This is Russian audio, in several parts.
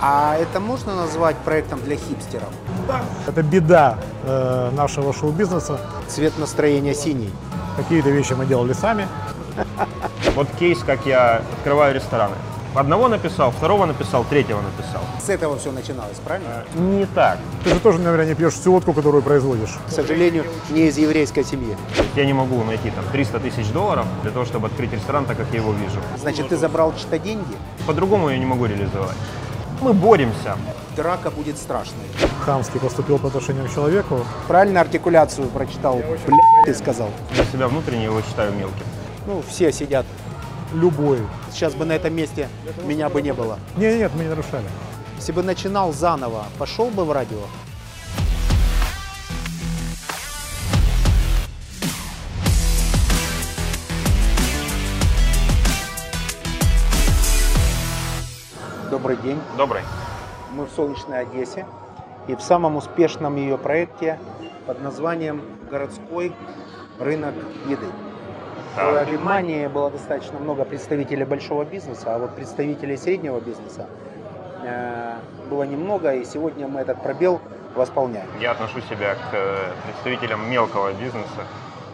А это можно назвать проектом для хипстеров? Это беда э, нашего шоу-бизнеса. Цвет настроения синий. Какие-то вещи мы делали сами. Вот кейс, как я открываю рестораны. Одного написал, второго написал, третьего написал. С этого все начиналось, правильно? Не так. Ты же тоже, наверное, не пьешь всю водку, которую производишь. К сожалению, не из еврейской семьи. Я не могу найти там 300 тысяч долларов для того, чтобы открыть ресторан так, как я его вижу. Значит, ты забрал чьи-то деньги? По-другому я не могу реализовать. Мы боремся. Драка будет страшной. Хамски поступил по отношению к человеку. Правильно артикуляцию прочитал? Бля, ты сказал. Для себя внутренне его считаю мелким. Ну, все сидят. Любой. Сейчас бы на этом месте меня бы не было. Нет, нет, мы не нарушали. Если бы начинал заново, пошел бы в радио? Добрый день. Добрый. Мы в солнечной Одессе и в самом успешном ее проекте под названием «Городской рынок еды». В Германии было достаточно много представителей большого бизнеса, а вот представителей среднего бизнеса э, было немного, и сегодня мы этот пробел восполняем. Я отношу себя к э, представителям мелкого бизнеса.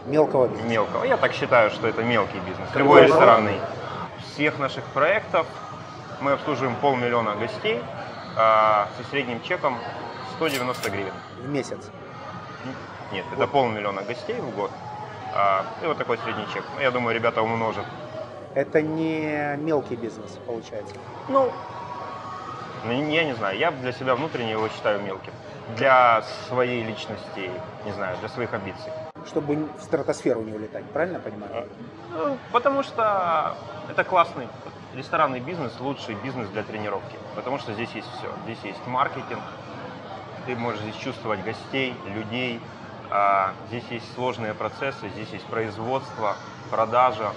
Мелкого бизнеса. Мелкого. Я так считаю, что это мелкий бизнес. Любой ресторанный. Всех наших проектов мы обслуживаем полмиллиона гостей а, со средним чеком 190 гривен. В месяц. Нет, это полмиллиона гостей в год. А, и вот такой средний чек. Я думаю, ребята умножат. Это не мелкий бизнес, получается. Ну, ну, я не знаю, я для себя внутренне его считаю мелким. Для своей личности, не знаю, для своих амбиций. Чтобы в стратосферу не улетать, правильно понимаю? Ну, потому что это классный ресторанный бизнес, лучший бизнес для тренировки. Потому что здесь есть все. Здесь есть маркетинг, ты можешь здесь чувствовать гостей, людей. А, здесь есть сложные процессы, здесь есть производство, продажа.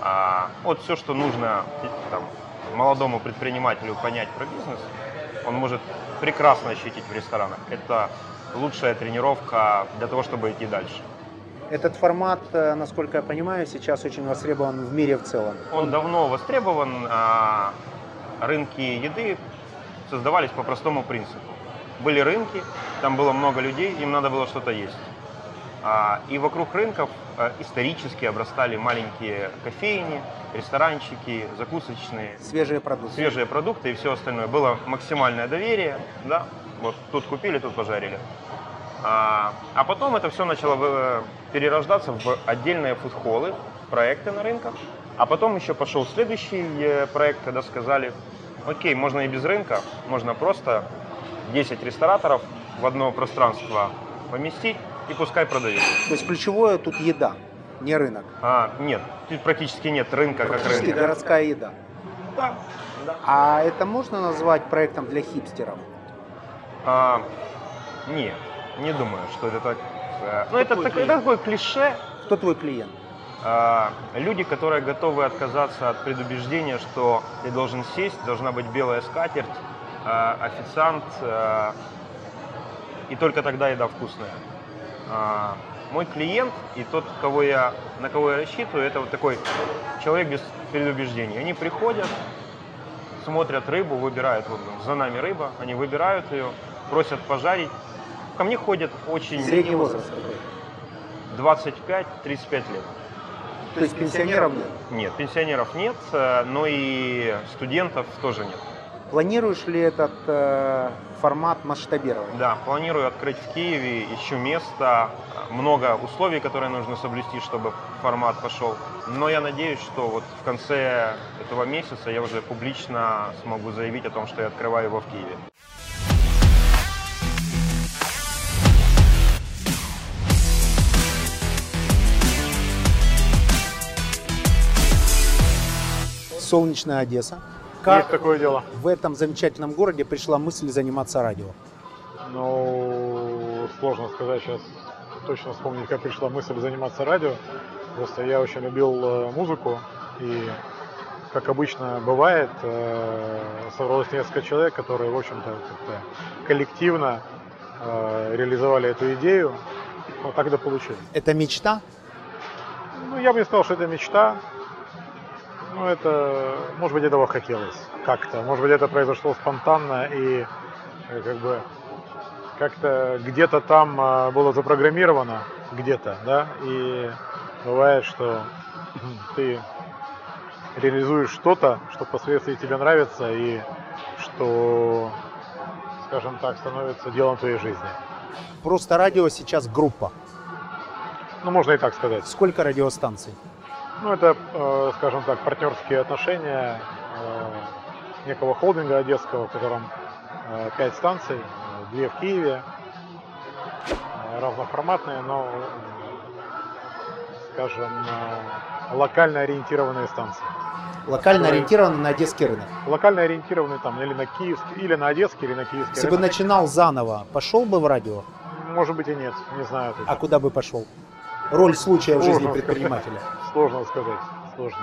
А, вот все, что нужно там, молодому предпринимателю понять про бизнес, он может прекрасно ощутить в ресторанах. Это лучшая тренировка для того, чтобы идти дальше. Этот формат, э, насколько я понимаю, сейчас очень востребован в мире в целом. Он давно востребован. а, Рынки еды создавались по простому принципу. Были рынки, там было много людей, им надо было что-то есть. А, И вокруг рынков а, исторически обрастали маленькие кофейни, ресторанчики, закусочные, Свежие продукты. свежие продукты и все остальное. Было максимальное доверие, да, вот тут купили, тут пожарили. А, а потом это все начало э, перерождаться в отдельные фудхоллы, проекты на рынках. А потом еще пошел следующий э, проект, когда сказали, окей, можно и без рынка, можно просто 10 рестораторов в одно пространство поместить и пускай продают. То есть ключевое тут еда, не рынок. А, нет, тут практически нет рынка как Практически рынка. городская еда. Да. А это можно назвать проектом для хипстеров? А, нет, не думаю, что это так. Ну, это, Какой так- клиент? это такое клише. Кто твой клиент? А, Люди, которые готовы отказаться от предубеждения, что ты должен сесть, должна быть белая скатерть, а, официант, а, и только тогда еда вкусная. А, Мой клиент и тот, кого я, на кого я рассчитываю, это вот такой человек без предубеждений. Они приходят, смотрят рыбу, выбирают, вот за нами рыба, они выбирают ее, просят пожарить. Ко мне ходят очень Средний возраст какой? 25-35 лет. То есть пенсионеров нет? Нет, пенсионеров нет, э, но и студентов тоже нет. Планируешь ли этот э, формат масштабировать? Да, планирую открыть в Киеве, ищу место, много условий, которые нужно соблюсти, чтобы формат пошел. Но я надеюсь, что вот в конце этого месяца я уже публично смогу заявить о том, что я открываю его в Киеве. Солнечная Одесса. Есть Как такое дело. в этом замечательном городе пришла мысль заниматься радио? Ну, сложно сказать сейчас, точно вспомнить, как пришла мысль заниматься радио. Просто я очень любил э, музыку, и, как обычно бывает, э, собралось несколько человек, которые, в общем-то, как-то коллективно э, реализовали эту идею. Вот так да получилось. Это мечта? Ну, я бы не сказал, что это мечта. Ну, это, может быть, этого хотелось. как-то. Может быть, это произошло спонтанно и э, как бы как-то где-то там э, было запрограммировано, где-то, да, и бывает, что ты реализуешь что-то, что впоследствии тебе нравится и что, скажем так, становится делом твоей жизни. Просто радио сейчас группа. Ну, можно и так сказать. Сколько радиостанций? Ну, это, э, скажем так, партнерские отношения э, некого холдинга одесского, в котором э, пять станций, э, две в Киеве, э, разноформатные, но, скажем, локально ориентированные станции. Локально Которые- ориентированы на одесский рынок. Локально ориентированные там или на киевский, или на одесский, или на киевский Если бы рынок. начинал заново, пошел бы в радио, Может быть и нет, не знаю. а куда бы пошел? Роль случая в жизни Сложно сказать. предпринимателя. Сложно сказать, сложно.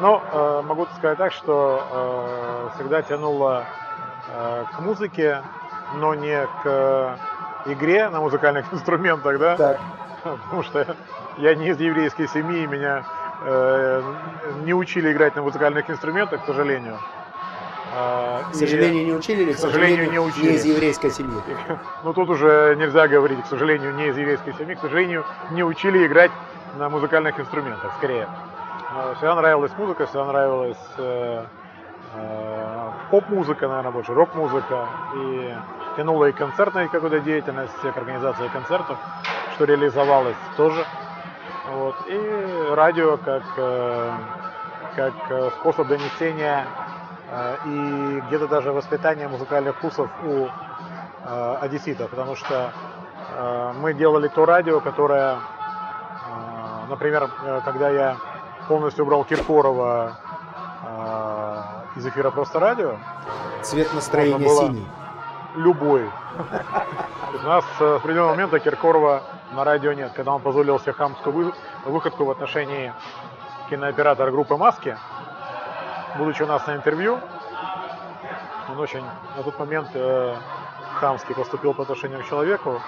Но э, могу сказать так, что э, всегда тянуло э, к музыке, но не к игре на музыкальных инструментах, да? Так. Потому что я не из еврейской семьи, меня э, не учили играть на музыкальных инструментах, к сожалению. Э, К сожалению, не учили или, к сожалению, не учили. из еврейской семьи? Ну тут уже нельзя говорить, к сожалению, не из еврейской семьи, к сожалению, не учили играть на музыкальных инструментах, скорее. Э, Всегда нравилась музыка, всегда нравилась э, э, поп-музыка, наверное, больше, рок-музыка. И тянула и концертная какую-то деятельность, к организации концертов, что реализовалось тоже. Вот. И радио как, э, как э, способ донесения и где-то даже воспитания музыкальных вкусов у э, одесситов, потому что э, мы делали то радио, которое, э, например, когда я полностью убрал Киркорова из эфира «Просто радио», Цвет настроения синий. любой. У нас с определенного момента Киркорова на радио нет. Когда он позволил себе хамскую вы- выходку в отношении кинооператора группы «Маски», будучи у нас на интервью, он очень на тот момент э, хамски поступил по отношению к человеку.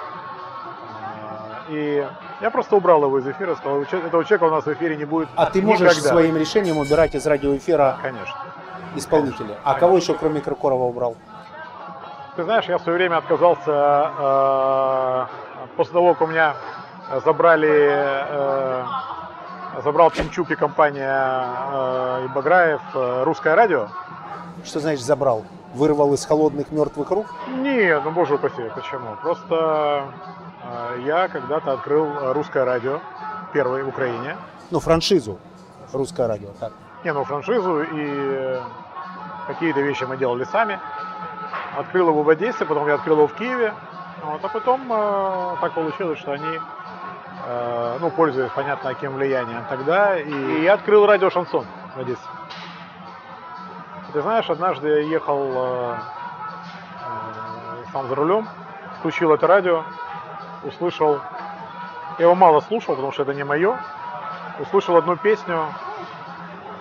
Э, И я просто убрал его из эфира, сказал, «У че- этого человека у нас в эфире не будет А ты можешь никогда». своим решением убирать из радиоэфира Конечно. исполнителя. А кого еще, кроме Киркорова, убрал? Ты знаешь, я в свое время отказался э, после того, как у меня забрали, э, забрал Пинчук и компания э, и Баграев э, русское радио. Что значит забрал? Вырвал из холодных мертвых рук? Не, ну боже упаси, почему? Просто э, я когда-то открыл русское радио, первое в Украине. Ну, франшизу. Русское радио. Так. Не, ну франшизу и э, какие-то вещи мы делали сами. Открыл его в Одессе, потом я открыл его в Киеве. Вот, а потом э, так получилось, что они, ну, пользуясь, понятно, каким влиянием тогда, и я открыл радио «Шансон» в Одессе. Ты знаешь, однажды я ехал э, э, сам за рулем, включил это радио, услышал, я его мало слушал, потому что это не мое, услышал одну песню,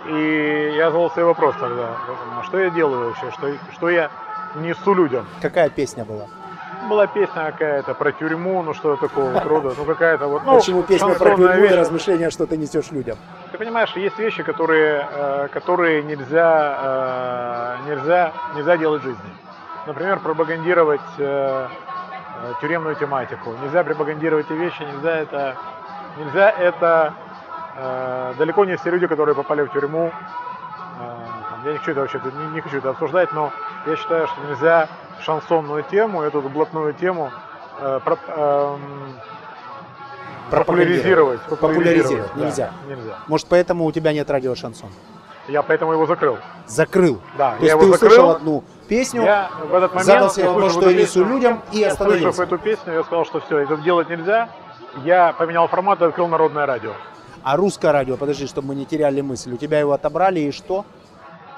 и я задал себе вопрос тогда, а что я делаю вообще, что, что я несу людям. Какая песня была? Была песня какая-то про тюрьму, ну что такого вот рода, ну какая-то вот, ну, Почему песня про тюрьму и вещь. размышления, что ты несешь людям? Ты понимаешь, есть вещи, которые, э, которые нельзя, э, нельзя, нельзя делать в жизни. Например, пропагандировать э, тюремную тематику. Нельзя пропагандировать эти вещи, нельзя это, нельзя это. далеко не все люди, которые попали в тюрьму. я не хочу это вообще, не, не хочу это обсуждать, но я считаю, что нельзя шансонную тему, эту блатную тему э, про- эм, популяризировать. Популяризировать да, нельзя. Нельзя. Может, поэтому у тебя нет радио шансон? Я поэтому его закрыл. Закрыл. Да, То я есть его ты услышал закрыл. одну песню, Я в этот момент, задал себе вопрос, услышав что я несу людям, и услышав остановился. эту песню, я сказал, что все, это делать нельзя. Я поменял формат и открыл народное радио. А русское радио, подожди, чтобы мы не теряли мысль, у тебя его отобрали и что?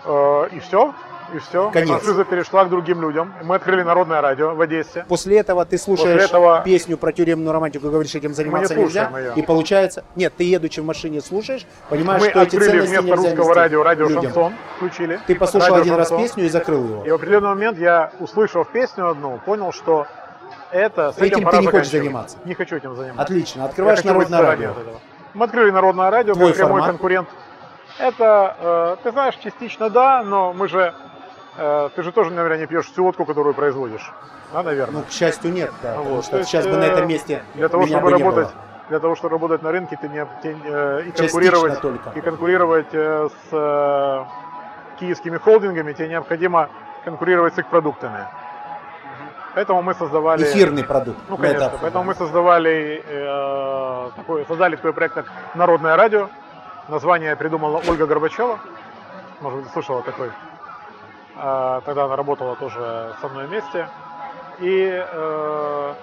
Э, И все. И все. Конец. Франшиза перешла к другим людям. Мы открыли народное радио в Одессе. После этого ты слушаешь После этого- песню про тюремную романтику, говоришь, этим заниматься не нельзя. её. И получается, нет, ты едучи в машине слушаешь, понимаешь, Мы что эти открыли ценности вместо нельзя русского радио радио людям. шансон. Включили. Ты послушал Радио один раз «Шансон». песню и закрыл его. И в определенный момент я, услышав песню одну, понял, что это с Этим этим ты не хочешь заниматься? Не хочу этим заниматься. Отлично, открываешь народное радио. Мы открыли народное радио, Твой как прямой конкурент. Это, э, ты знаешь, частично да, но мы же Ты же тоже, наверное, не пьешь всю водку, которую производишь. Да, наверное. Ну, к счастью, нет, да, вот, что то есть, сейчас бы на э, этом месте Для того, чтобы работать, для того, чтобы работать на рынке, ты не, ты, э, и конкурировать, только. и конкурировать э, с э, киевскими холдингами, тебе необходимо конкурировать с их продуктами. Поэтому мы создавали... Эфирный продукт. Ну, конечно. этапе, Поэтому мы создавали э, такой, создали такой проект, как Народное радио. Название придумала Ольга Горбачева. Может быть, слышала такой. Э, тогда она работала тоже со мной вместе. И э,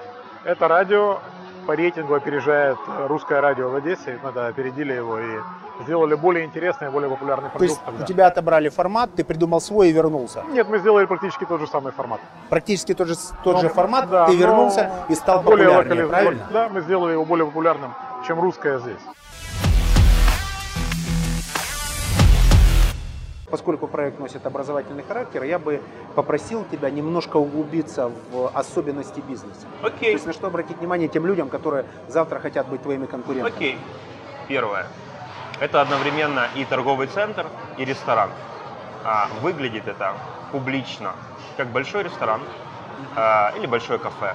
это радио по рейтингу опережает русское радио в Одессе. Мы тогда опередили его и сделали более интересный, более популярный То продукт. есть тогда. у тебя отобрали формат, ты придумал свой и вернулся. Нет, мы сделали практически тот же самый формат. Практически тот же, тот Но- же формат, да, ты но вернулся и стал более популярнее, правильно? Да, мы сделали его более популярным, чем русское здесь. Поскольку проект носит образовательный характер, я бы попросил тебя немножко углубиться в особенности бизнеса. То Окей. есть на что обратить внимание тем людям, которые завтра хотят быть твоими конкурентами. Окей. Первое. Это одновременно и торговый центр, и ресторан. А, выглядит это публично, как большой ресторан а, или большое кафе.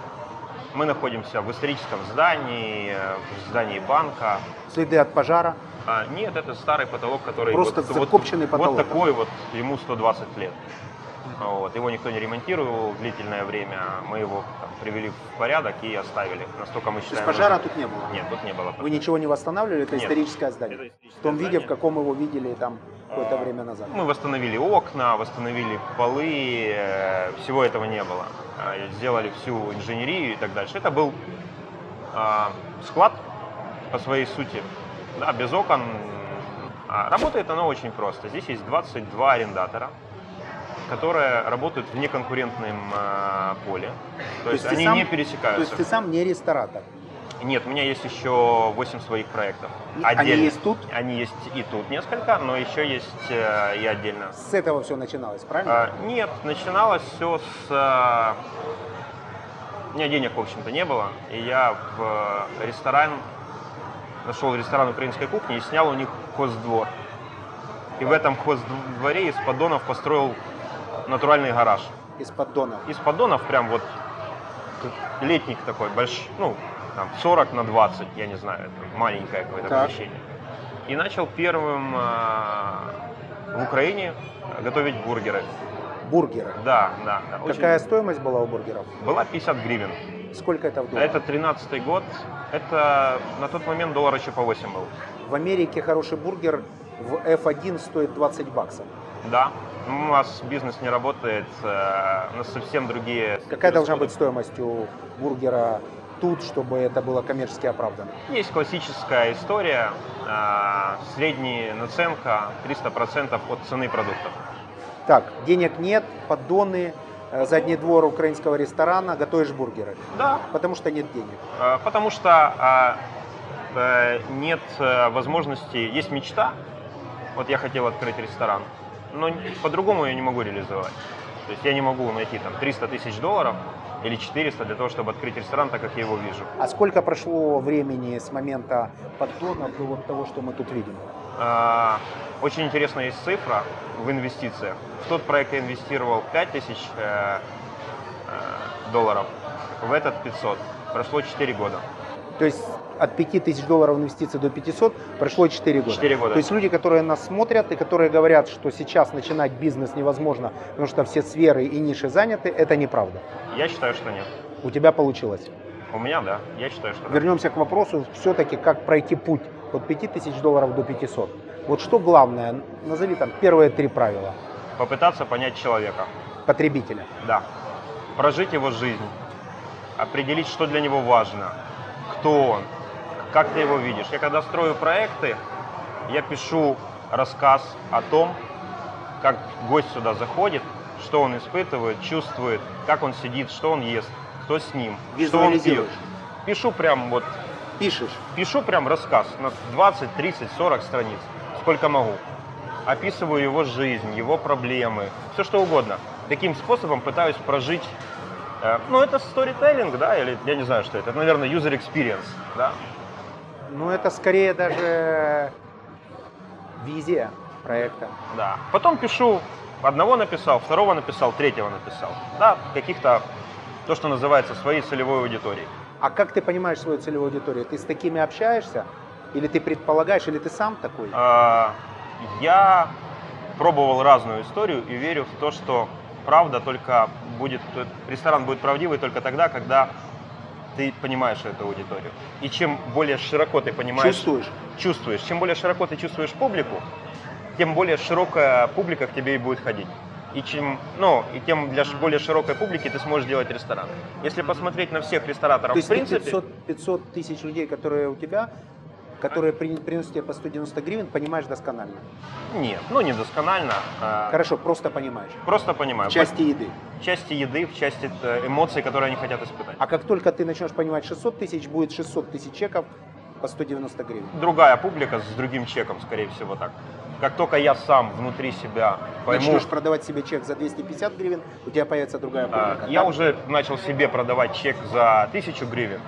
Мы находимся в историческом здании, э, в здании банка. Следы от пожара. А, нет, это старый потолок, который Просто вот, вот- закопченный вот потолок. такой вот, ему 120 лет. Вот. Его никто не ремонтировал длительное время. Мы его там, привели в порядок и оставили. Настолько мы То есть считаем. пожара нужным. тут не было. Нет, тут не было. Вы ничего не восстанавливали, это Нет. историческое здание. Это историческое В том виде, в здание. каком его видели там какое-то А, время назад. Мы восстановили окна, восстановили полы, э, всего этого не было. А, Сделали всю инженерию и так дальше. Это был а, склад по своей сути, да, без окон. А, Работает оно очень просто. Здесь есть 22 арендатора, которые работают в неконкурентном а, поле. То, есть, ты они сам- не То пересекаются. есть ты сам не ресторатор. Нет, у меня есть еще 8 своих проектов. Они Отдельно. есть тут? Они есть и тут несколько, но еще есть э, и отдельно. С этого все начиналось, правильно? А, нет, начиналось все с... а, у меня денег, в общем-то, не было, и я в э, ресторан, нашел ресторан украинской кухни и снял у них хоздвор. И в этом хоздворе из поддонов построил натуральный гараж. Из поддонов. Из поддонов прям вот летник такой, большой, ну, там 40 на 20, я не знаю, это маленькое какое-то Так. помещение. И начал первым а, в Украине готовить бургеры. Бургеры. Да, да. да, очень- Какая стоимость была у бургеров? Была 50 гривен. Сколько это в А долларах? Это 13 год. Это на тот момент доллар еще по 8 был. В Америке хороший бургер в F1 стоит 20 баксов. Да. Ну, У нас бизнес не работает, э, у нас совсем другие... Какая должна быть стоимость у бургера тут, чтобы это было коммерчески оправдано? Есть классическая история. э, Средняя наценка 300% от цены продуктов. Так, денег нет, поддоны, задний двор украинского ресторана, готовишь бургеры. Да, Потому что нет денег. э, потому что э, э, нет э, возможности, есть мечта. Вот я хотел открыть ресторан, но по-другому я не могу реализовать. То есть я не могу найти там 300 тысяч долларов или 400 для того, чтобы открыть ресторан, так как я его вижу. А сколько прошло времени с момента поддонов до вот того, что мы тут видим? А, Очень интересная есть цифра в инвестициях. В тот проект я инвестировал 5 тысяч э, э, долларов, в этот 500. Прошло 4 года. То есть от 5000 долларов инвестиций до 500 прошло 4 года. 4 года. То есть люди, которые нас смотрят и которые говорят, что сейчас начинать бизнес невозможно, потому что все сферы и ниши заняты, это неправда. Я считаю, что нет. У тебя получилось. У меня, да. Я считаю, что да. Вернемся к вопросу все-таки, как пройти путь от 5000 долларов до 500. Вот что главное, назови там первые три правила Попытаться понять человека. потребителя. Да. Прожить его жизнь. Определить, что для него важно. Кто он. Как ты его видишь. Я когда строю проекты, я пишу рассказ о том, как гость сюда заходит, что он испытывает, чувствует, как он сидит, что он ест, кто с ним, что он пьет. Пишу прям вот, Пишешь. пишу прям рассказ на 20, 30, 40 страниц, сколько могу. Описываю его жизнь, его проблемы, все что угодно. Таким способом пытаюсь прожить э, ну, это сторителлинг, да, или я не знаю, что это. Это, наверное, user experience, да. Ну, это скорее даже визия проекта. Да. Потом пишу одного написал, второго написал, третьего написал. Да, каких-то, то, что называется, своей целевой аудиторией. А как ты понимаешь свою целевую аудиторию? Ты с такими общаешься? Или ты предполагаешь, или ты сам такой? А, Я пробовал разную историю и верю в то, что правда только будет, ресторан будет правдивый только тогда, когда ты понимаешь эту аудиторию. И чем более широко ты понимаешь, Чувствуешь? чувствуешь, чем более широко ты чувствуешь публику, тем более широкая публика к тебе и будет ходить. И чем, ну, и тем для более широкой публики ты сможешь делать ресторан. Если посмотреть на всех рестораторов, То есть в принципе, 500, 500 тысяч людей, которые у тебя, которые при- приносят тебе по 190 гривен, понимаешь досконально. нет, ну не досконально, а, Хорошо, просто понимаешь. просто понимаю. В части еды. в части еды, в части э, эмоций, которые они хотят испытать. А как только ты начнешь понимать 600 тысяч, будет 600 тысяч чеков по 190 гривен. Другая публика с другим чеком, скорее всего, так. Как только я сам внутри себя пойму, Начнешь продавать себе чек за 250 гривен, у тебя появится другая а, публика. я Так? уже начал себе продавать чек за 1000 гривен,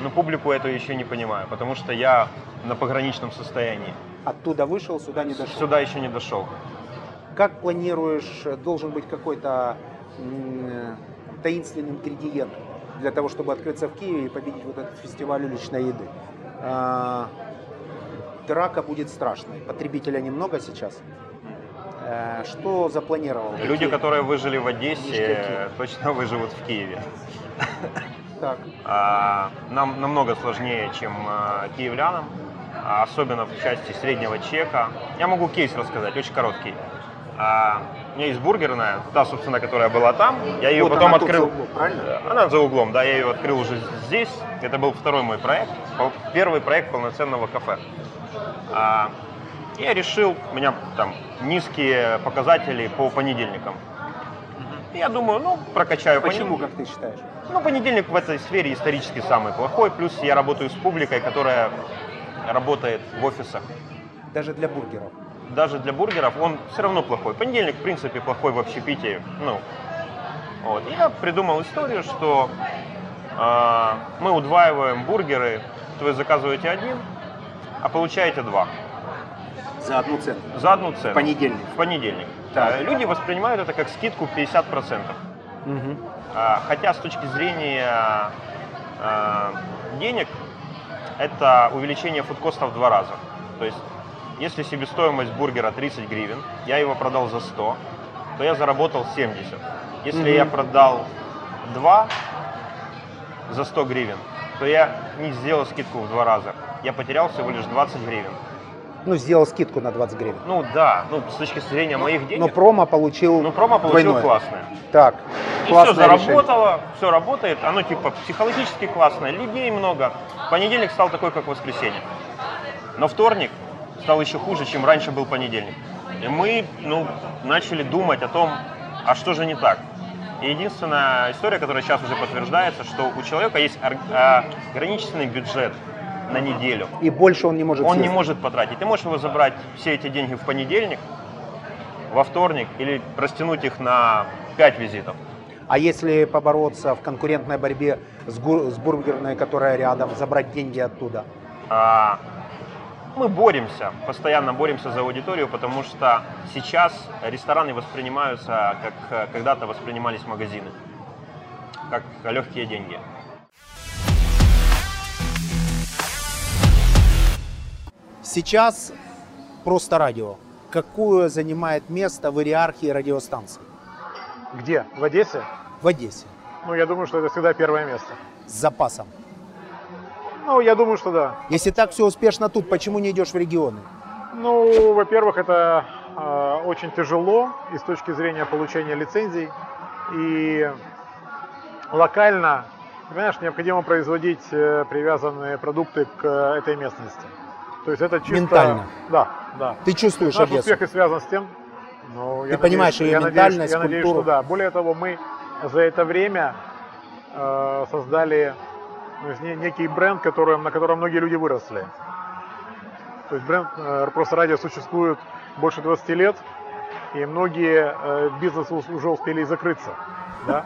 но публику эту еще не понимаю, потому что я на пограничном состоянии. Оттуда вышел, сюда не дошел. Сюда еще не дошел. Как планируешь, должен быть какой-то таинственный ингредиент для того, чтобы открыться в Киеве и победить вот этот фестиваль уличной еды? Драка будет страшной. Потребителя немного сейчас. Э, Что запланировал? Люди, Какие- которые выжили в Одессе, Ништяки. точно выживут в Киеве. Так. А, Нам намного сложнее, чем а, киевлянам, а особенно в части среднего чека. Я могу кейс рассказать, очень короткий. А, У меня есть бургерная, та, собственно, которая была там. Я ее Вот потом она открыл. за углом, правильно? Она за углом, да, я ее открыл уже здесь. Это был второй мой проект, первый проект полноценного кафе. А, Я решил, у меня там низкие показатели по понедельникам. Я думаю, ну, прокачаю Почему, понедельник. как ты считаешь? Ну, понедельник в этой сфере исторически самый плохой. Плюс я работаю с публикой, которая работает в офисах. Даже для бургеров. Даже для бургеров он все равно плохой. Понедельник, в принципе, плохой в общепите. Ну, вот. Я придумал историю, что э, мы удваиваем бургеры, вы заказываете один, а получаете два За одну цену. за одну цену. В понедельник. В понедельник. Так. Э, Люди воспринимают это как скидку 50%. Мгм. А, Хотя с точки зрения а, денег это увеличение фудкоста в два раза. То есть если себестоимость бургера 30 гривен, я его продал за 100, то я заработал 70. Если Мгм. я продал 2 за 100 гривен, то я не сделал скидку в два раза. Я потерял всего лишь 20 гривен. Ну, сделал скидку на 20 гривен. Ну да, ну с точки зрения моих Но денег, промо получил ну промо получил двойное. классное. Так, И все классное решение. заработало, все работает, оно типа психологически классное, людей много. Понедельник стал такой, как воскресенье. Но вторник стал еще хуже, чем раньше был понедельник. И мы ну, начали думать о том, а что же не так. И единственная история, которая сейчас уже подтверждается, что у человека есть а, ограниченный бюджет на неделю. И больше он не может Он не съесть. может потратить. Ты можешь его забрать все эти деньги в понедельник, во вторник или растянуть их на 5 визитов. А если побороться в конкурентной борьбе с, гу- с бургерной, которая рядом, забрать деньги оттуда? А, Мы боремся, постоянно боремся за аудиторию, потому что сейчас рестораны воспринимаются, как э, когда-то воспринимались магазины, как легкие деньги. Сейчас просто радио. Какое занимает место в иерархии радиостанций Где? В Одессе? в Одессе? Ну, я думаю, что это всегда первое место. С запасом. Ну, я думаю, что да. Если так все успешно тут, почему не идешь в регионы? Ну, во-первых, это э, очень тяжело и с точки зрения получения лицензий. И локально, понимаешь, необходимо производить э, привязанные продукты к э, этой местности. То есть это чисто... Ментально. Да, да. Ты чувствуешь Наш Одессу? успех и связан с тем, ну, Ты понимаешь ее я ментальность, надеюсь, я надеюсь, что да. Более того, мы за это время э, создали ну, не- некий бренд, которым, на котором многие люди выросли. То есть бренд э, просто радио существует больше 20 лет, и многие э, бизнесы уже успели закрыться, да?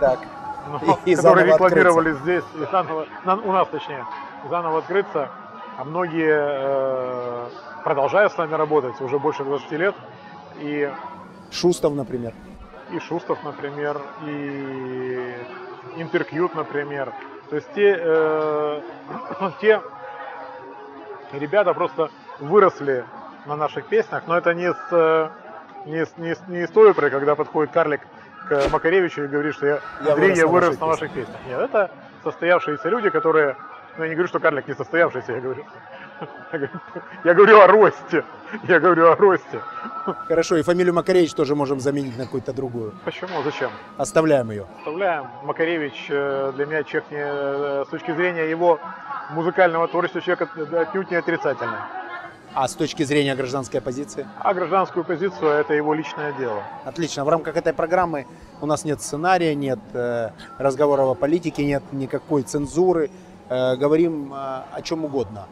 Так. Но, И- и которые рекламировали здесь, и заново, у нас точнее, заново открыться, а многие, э, продолжая с нами работать уже больше 20 лет, и Шустов, например. и Шустов, например, и Интеркьют, например. То есть те, э, те ребята просто выросли на наших песнях, но это не с, э, не с, не с, не с той оперы, когда подходит карлик к Макаревичу и говорит, что я, Я Андрей, вырос я на вырос на ваших песнях. Нет, это состоявшиеся люди, которые... Ну, я не говорю, что карлик не состоявшийся, я говорю... Я говорю, о росте. Я говорю о росте. Хорошо, и фамилию Макаревич тоже можем заменить на какую-то другую. Почему? Зачем? Оставляем ее. Оставляем. Макаревич э, для меня человек не, э, с точки зрения его музыкального творчества человек от- отнюдь не отрицательный. А с точки зрения гражданской позиции? А гражданскую позицию это его личное дело. Отлично. В рамках этой программы у нас нет сценария, нет э, разговоров о политике, нет никакой цензуры. Э, говорим э, о чем угодно.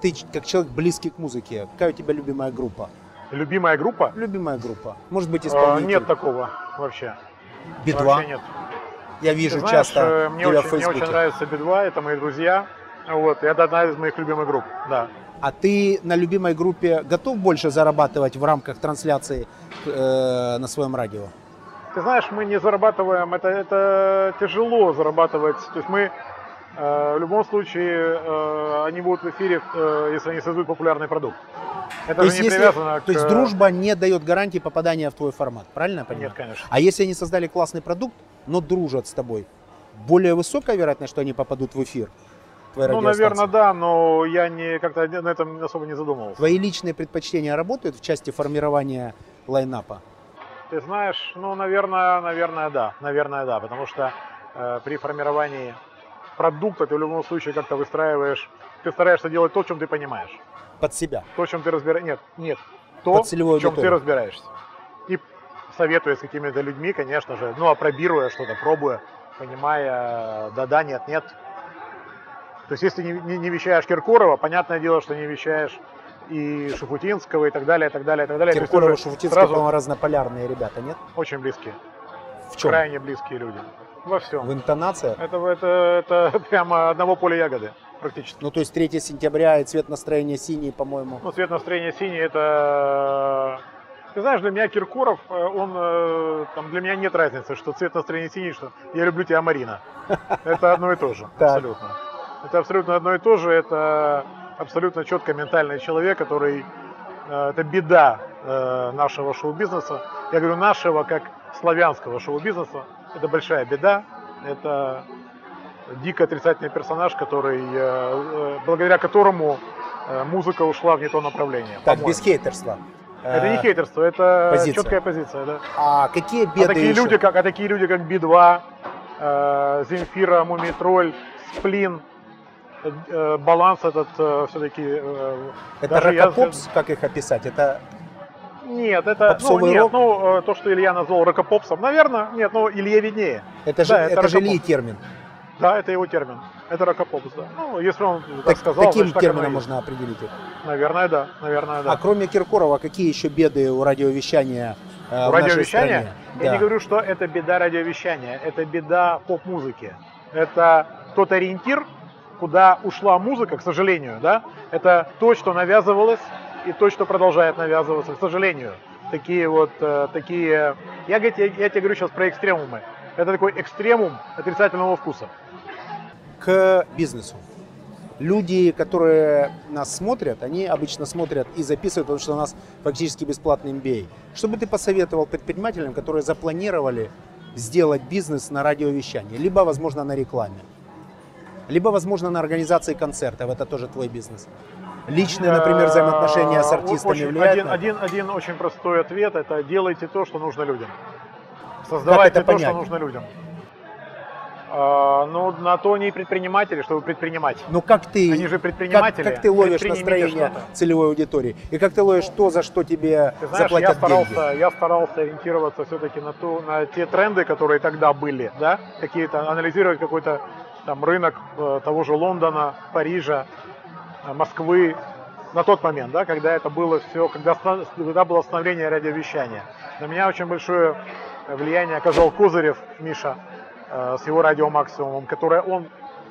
Ты как человек близкий к музыке, какая у тебя любимая группа? Любимая группа? Любимая группа. Может быть, Э, исполнитель? Нет такого вообще. Би-2? Вообще нет. Я Ты вижу знаешь, часто э, мне тебя очень, в мне Фейсбуке. очень нравится Би-2, это мои друзья. Вот, это одна из моих любимых групп, да. А ты на любимой группе готов больше зарабатывать в рамках трансляции э, на своем радио? Ты знаешь, мы не зарабатываем, это, это тяжело зарабатывать. То есть мы э, в любом случае, э, они будут в эфире, э, если они создают популярный продукт. Это то, есть, не если- привязано то есть к... дружба не дает гарантии попадания в твой формат, правильно я понимаю? Нет, конечно. А если они создали классный продукт, но дружат с тобой, более высокая вероятность, что они попадут в эфир? Ну, наверное, да, но я не как-то на этом особо не задумывался. Твои личные предпочтения работают в части формирования лайнапа? Ты знаешь, ну, наверное, наверное, да, наверное, да, потому что э, при формировании продукта ты в любом случае как-то выстраиваешь, ты стараешься делать то, в чем ты понимаешь, Под себя. то, в чем ты разбираешься. Нет, нет, то, в чем ты аудиторию. разбираешься. И советуя с какими-то людьми, конечно же, ну, опробируя что-то, пробуя, понимая, да-да, нет-нет. То есть, если не, не, не вещаешь Киркорова, понятное дело, что не вещаешь и Шафутинского, и так далее, и так далее, и так далее. То есть Киркоров и уже Шуфутинский, сразу по-моему, разнополярные ребята, нет? очень близкие, В чем? крайне близкие люди. Во всем. В интонациях? Это, это, это прямо одного поля ягоды практически. Ну, то есть 3 сентября и цвет настроения синий, по-моему. Ну, цвет настроения синий, это... Ты знаешь, для меня Киркоров, э, он, э, там, для меня нет разницы, что цвет настроения синий, что я люблю тебя, Марина. Это одно и то же, абсолютно. Это абсолютно одно и то же, это абсолютно четко ментальный человек, который... э, Это беда нашего шоу-бизнеса. Я говорю нашего как славянского шоу-бизнеса. Это большая беда. Это дико отрицательный персонаж, который, э, э, благодаря которому э, музыка ушла в не то направление. Так, по-моему. без хейтерства. Это не хейтерство, это позиция. четкая позиция, да. А какие беды А такие еще? люди, как, а такие люди, как Би-2, э, Земфира, Мумитроль, Сплин, э, баланс этот все-таки... Это даже я- рокопопс, как их описать? Это Нет, это... Ну, Попсовый нет, рок? ну, э, то, что Илья назвал рокопопсом, наверное, нет, ну, Илье виднее. Это же, Да, это это же. Ильи термин. Да, это его термин. Это рокопопс, да. Ну, если он так, Так- сказал, таким значит, так термином есть. можно определить их. Наверное, да. Наверное, да. А кроме Киркорова, какие еще беды у радиовещания э, У в нашей радиовещания? стране? Я Да. не говорю, что это беда радиовещания, это беда поп-музыки. Это тот ориентир, куда ушла музыка, к сожалению, да? Это то, что навязывалось, и то, что продолжает навязываться, к сожалению. Такие вот, э, такие... Я, я, я тебе говорю сейчас про экстремумы. Это такой экстремум отрицательного вкуса. К бизнесу. Люди, которые нас смотрят, они обычно смотрят и записывают, потому что у нас фактически бесплатный MBA. Что бы ты посоветовал предпринимателям, которые запланировали сделать бизнес на радиовещании, либо, возможно, на рекламе, либо, возможно, на организации концертов, это тоже твой бизнес. Личные, например, взаимоотношения с Э, артистами очень- влияют один, на один, один очень простой ответ – это делайте то, что нужно людям. Создавайте то, понять? что нужно людям. А, ну, на то они и предприниматели, чтобы предпринимать. Но как ты, Они же как, предприниматели. как ты ловишь настроение целевой аудитории? И как ты ловишь то, за что тебе Ты знаешь, я заплатят старался, деньги? я старался ориентироваться все-таки на, ту, на те тренды, которые тогда были, да, какие-то, анализировать какой-то там рынок э, того же Лондона, Парижа, э, Москвы на тот момент, да, когда это было все, когда, когда было становление радиовещания. На меня очень большое влияние оказал Козырев Миша э, с его радио максимумом, которое он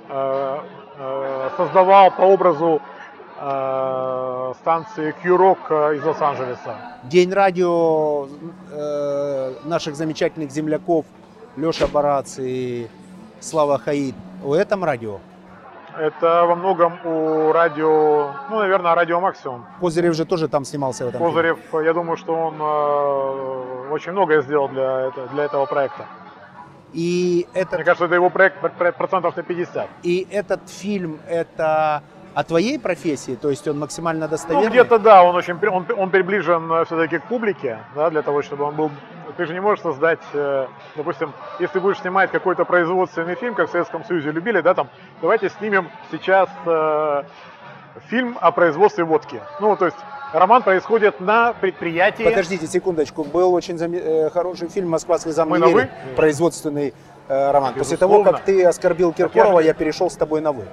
э, э, создавал по образу э, станции Q-Rock из Лос-Анджелеса. День радио наших замечательных земляков Леша Барац и Слава Хаид в этом радио. Это во многом у радио, ну, наверное, радио Максимум. Козырев же тоже там снимался в этом фильме. Козырев, я думаю, что он э, очень многое сделал для, это- для этого проекта. И Мне этот, кажется, это его проект пр- пр- процентов на 50. и этот фильм это о твоей профессии, то есть он максимально Ну, достоверный. где-то да, он очень он, он приближен все-таки к публике, да, для того, чтобы он был. Ты же не можешь создать, э, допустим, если будешь снимать какой-то производственный фильм, как в Советском Союзе любили, да, там, давайте снимем сейчас э, фильм о производстве водки. Ну, то есть роман происходит на предприятии. Подождите секундочку, был очень заме- э, хороший фильм «Москва слезам Мы не на верит», «вы»? производственный э, роман. После того, Безусловно. как ты оскорбил Киркорова, же- я перешел с тобой на «вы».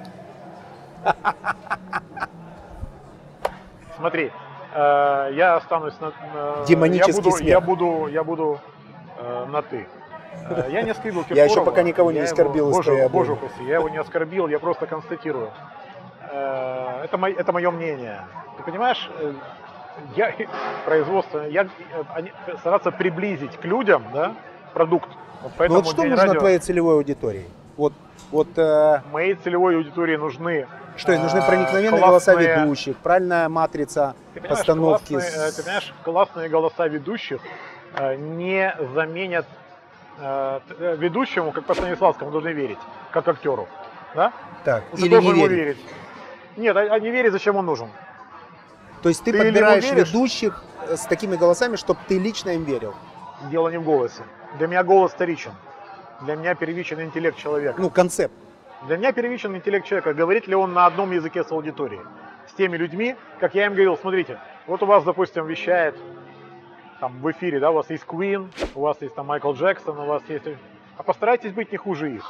Смотри, э, я останусь на, на- Демонический я буду, смех. я буду, я буду э, на ты. Э, Я не оскорбил Киркорова. Я еще пока никого не оскорбил Его, боже, боже упаси, я его не оскорбил, я просто констатирую. Э, Это, мое, это мое мнение. Ты понимаешь, э, я производство, я они- стараться приблизить к людям, да, продукт. Вот Ну вот что нужно радио- твоей целевой аудитории? Вот, вот э, Моей целевой аудитории нужны что, ей нужны э, проникновенные голоса ведущих, правильная матрица постановки. э, ты понимаешь, классные голоса ведущих э, не заменят э, ведущему, как по Станиславскому, должны верить, как актеру. Да? Так, ты или должен не ему верить. Нет, а, а не верить, зачем он нужен? То есть ты, Ты подбираешь ведущих с такими голосами, чтобы ты лично им верил. Дело не в голосе. Для меня голос вторичен. Для меня первичен интеллект человека. Ну, концепт. Для меня первичен интеллект человека. Говорит ли он на одном языке с аудиторией? С теми людьми, как я им говорил, смотрите, вот у вас, допустим, вещает там в эфире, да, у вас есть Queen, у вас есть там Майкл Джексон, у вас есть... А постарайтесь быть не хуже их.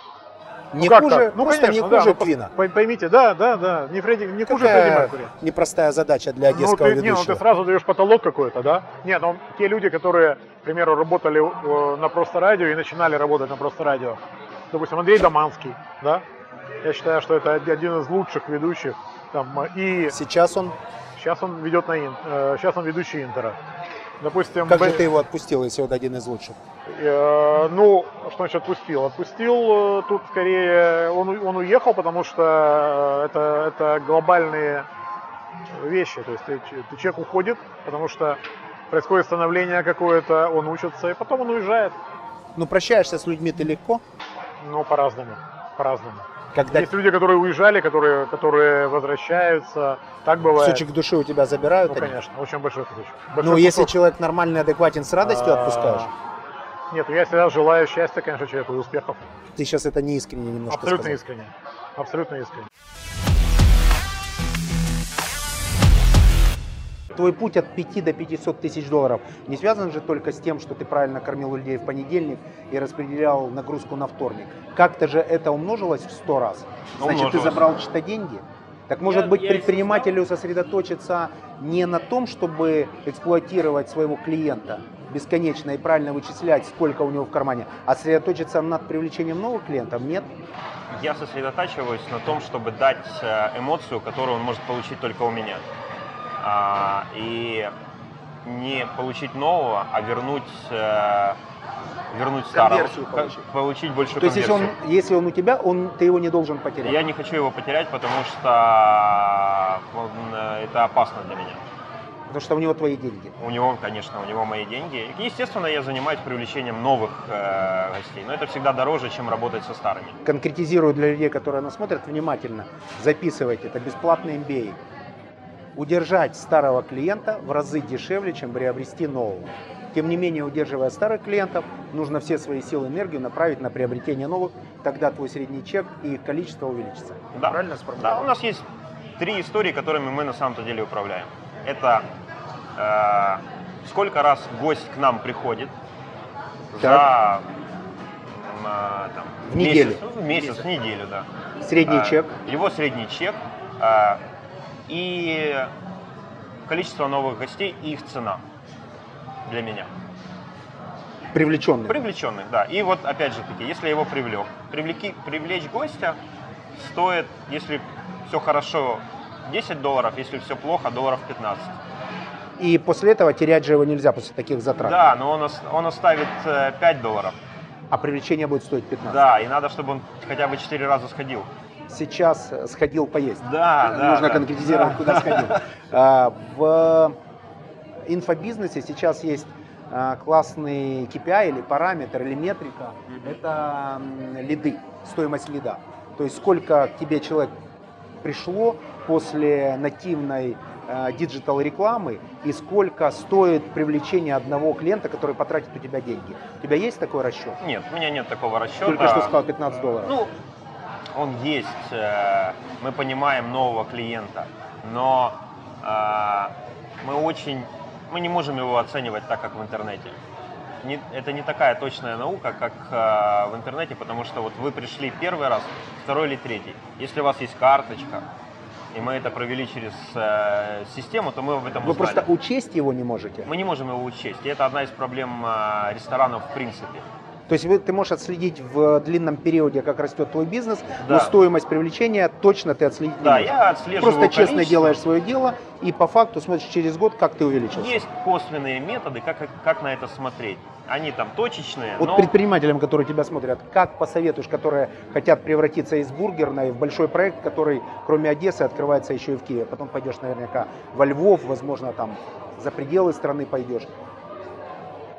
Не как хуже? Ну, просто конечно, не да, хуже ну, пос- Квина. пой- Поймите, да, да, да, не, Фредди, не хуже Фредди Меркьюри. непростая задача для Ну, одесского ты, не, ну, ведущего. ты сразу даешь потолок какой-то, да? Нет, ну те люди, которые, к примеру, работали э, на просто радио и начинали работать на просто радио, допустим, Андрей Доманский, да? Я считаю, что это один из лучших ведущих. Там, и Сейчас он, сейчас он ведет на Ин- э, сейчас он ведущий Интера. Допустим, как Б- же ты его отпустил, если он один из лучших? Э, ну, что значит отпустил? Отпустил э, тут скорее, он, он уехал, потому что э, это, это глобальные вещи. То есть ты- ты- человек уходит, потому что происходит становление какое-то, он учится, и потом он уезжает. Ну, прощаешься с людьми ты легко, Ну, по-разному, по-разному. Когда Есть люди, которые уезжали, которые, которые возвращаются. Так бывает. кусочек души у тебя забирают. Ну, они? конечно, очень большой кусочек. Ну, если кусок. человек нормальный, адекватен, с радостью А, отпускаешь. Нет, я всегда желаю счастья, конечно, человеку и успехов. Ты сейчас это неискренне немножко Абсолютно сказал. искренне. Абсолютно искренне. Твой путь от 5 до 500 тысяч долларов не связан же только с тем, что ты правильно кормил людей в понедельник и распределял нагрузку на вторник. Как-то же это умножилось в 100 раз. Значит, ты Умножилось. забрал чьи-то деньги? Так может Я- быть я предпринимателю сосредоточиться не на том, чтобы эксплуатировать своего клиента бесконечно и правильно вычислять, сколько у него в кармане, а сосредоточиться над привлечением новых клиентов? Нет? Я сосредотачиваюсь на том, чтобы дать э, эмоцию, которую он может получить только у меня. А, И не получить нового, а вернуть, э, вернуть старого. Получить. Получить большую То есть если он, если он у тебя, он, ты его не должен потерять. Я не хочу его потерять, потому что он, э, это опасно для меня. Потому что у него твои деньги. У него, конечно, у него мои деньги. Естественно, я занимаюсь привлечением новых э, гостей, но это всегда дороже, чем работать со старыми. конкретизирую для людей, которые нас смотрят, внимательно. Записывайте, это бесплатный MBA. Удержать старого клиента в разы дешевле, чем приобрести нового. Тем не менее, удерживая старых клиентов, нужно все свои силы и энергию направить на приобретение новых, тогда твой средний чек и их количество увеличится. Да. Правильно Да, сформулировал? у нас есть три истории, которыми мы на самом-то деле управляем. Это э, сколько раз гость к нам приходит за м, э, там, В неделю. Месяц, ну, месяц, в неделю, да. Средний Э, чек. Его средний чек э, и количество новых гостей и их цена для меня. Привлеченный. Привлеченных, да. И вот опять же таки, если я его привлек, привлеки, привлечь гостя стоит, если все хорошо 10 долларов, если все плохо, долларов 15. И после этого терять же его нельзя после таких затрат. Да, но он, он оставит э, 5 долларов. А привлечение будет стоить 15. Да, и надо, чтобы он хотя бы 4 раза сходил. Сейчас э, сходил поесть. Да, да. Нужно да. конкретизировать, Да. куда сходил. А, В инфобизнесе сейчас есть а, классный KPI или параметр, или метрика. Это лиды, стоимость лида. То есть сколько к тебе человек пришло после нативной digital рекламы и сколько стоит привлечение одного клиента, который потратит у тебя деньги. У тебя есть такой расчет? Нет, у меня нет такого расчета. Только что сказал 15 долларов. Ну, он есть, э, мы понимаем нового клиента, но э, мы очень, мы не можем его оценивать так, как в интернете. Не- это не такая точная наука, как э, в интернете, потому что вот вы пришли первый раз, второй или третий. Если у вас есть карточка, и мы это провели через э, систему, то мы об этом Вы узнали. просто учесть его не можете. Мы не можем его учесть, и это одна из проблем э, ресторанов в принципе. То есть ты можешь отследить в длинном периоде, как растет твой бизнес, но Да. стоимость привлечения точно ты отследить не Да, можешь. я отслеживаю Просто честно делаешь свое дело и по факту смотришь через год, как ты увеличился. Есть косвенные методы, как, как на это смотреть. Они там точечные, Вот но предпринимателям, которые тебя смотрят, как посоветуешь, которые хотят превратиться из бургерной в большой проект, который кроме Одессы открывается еще и в Киеве. Потом пойдешь наверняка во Львов, возможно, там за пределы страны пойдешь.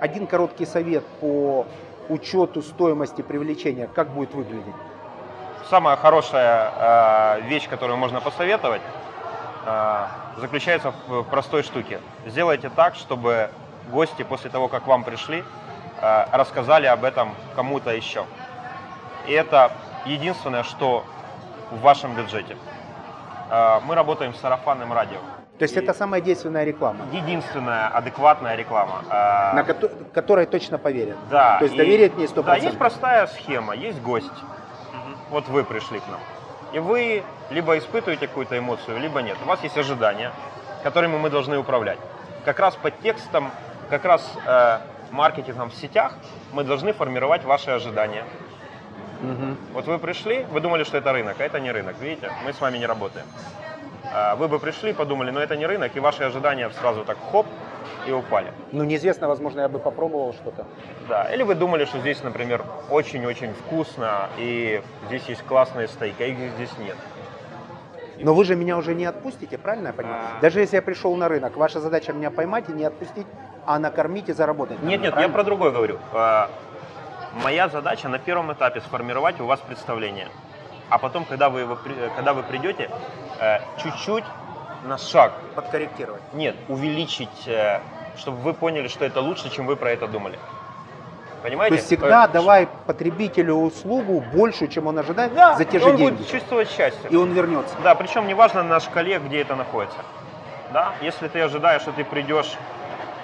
Один короткий совет по учету стоимости привлечения, как будет выглядеть? самая хорошая э, вещь, которую можно посоветовать, э, заключается в простой штуке. Сделайте так, чтобы гости после того, как к вам пришли, э, рассказали об этом кому-то еще. И это единственное, что в вашем бюджете. Мы работаем с сарафанным радио. То есть И это самая действенная реклама, единственная адекватная реклама. Э, на кото- которой точно поверят. Да. То есть и- доверие к ней 100%. Да, есть простая схема, есть гость. Вот вы пришли к нам. И вы либо испытываете какую-то эмоцию, либо нет. У вас есть ожидания, которыми мы должны управлять. Как раз по текстам, как раз э, маркетингом в сетях мы должны формировать ваши ожидания. Мгм. Вот вы пришли, вы думали, что это рынок, а это не рынок, видите? Мы с вами не работаем. А Вы бы пришли, подумали, но это не рынок, и ваши ожидания сразу так хоп и упали. Ну, неизвестно, возможно, я бы попробовал что-то. Да, или вы думали, что здесь, например, очень-очень вкусно, и здесь есть классные стейки, а их здесь нет. Но вы же меня уже не отпустите, правильно я понимаю? А. Даже если я пришел на рынок, ваша задача меня поймать и не отпустить, а накормить и заработать. Нет, нет, я про другое говорю. А, Моя задача на первом этапе сформировать у вас представление. А потом, когда вы, его когда вы придете, э, чуть-чуть на шаг, подкорректировать. нет, увеличить, э, чтобы вы поняли, что это лучше, чем вы про это думали. Понимаете? То есть всегда Э, давай потребителю услугу большую, чем он ожидает, да, за те же он деньги. будет чувствовать счастье. И он вернется. Да, причем неважно на шкале, где это находится. Да, если ты ожидаешь, что ты придешь...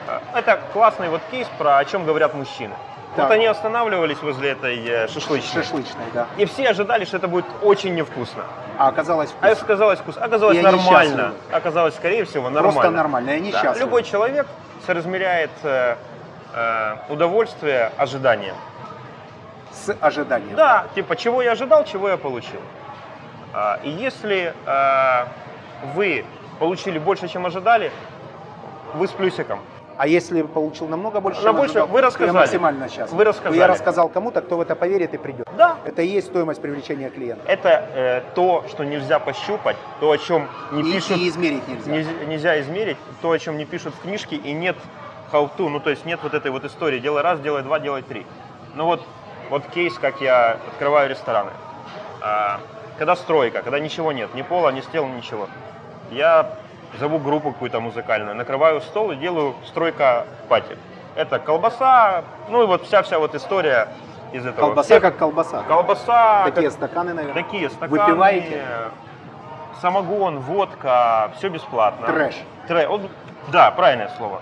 э, Это классный вот кейс, про о чем говорят мужчины. Так. Вот они останавливались возле этой э, шашлычной. Шашлычный, да. И все ожидали, что это будет очень невкусно. А оказалось А вкусно. оказалось вкусно. Оказалось И нормально. Оказалось, скорее всего, нормально. Просто нормально, и они Да. Любой человек соразмеряет э, э, удовольствие ожиданием. С ожиданием. Да, типа, чего я ожидал, чего я получил. А, И если э, вы получили больше, чем ожидали, вы с плюсиком. А если получил намного больше, На больше вы рассказали. Я максимально счастлив. Вы рассказали. Я рассказал кому-то, кто в это поверит и придет. Да, Это и есть стоимость привлечения клиента. это э, то, что нельзя пощупать, то, о чем не и, пишут, и измерить нельзя. нельзя, нельзя измерить, то, о чем не пишут в книжке, и нет how to, ну то есть нет вот этой вот истории, делай раз, делай два, делай три. Ну вот, вот кейс, как я открываю рестораны. А, когда стройка, когда ничего нет, ни пола, ни стен, ничего. Я зову группу какую-то музыкальную, накрываю стол и делаю стройка пати. Это колбаса, ну и вот вся-вся вот история из этого. Колбаса Всех- как колбаса. колбаса, Такие как- стаканы, наверное. такие стаканы, Выпиваете? самогон, водка, все бесплатно. Трэш. Трэ- вот, да, правильное слово.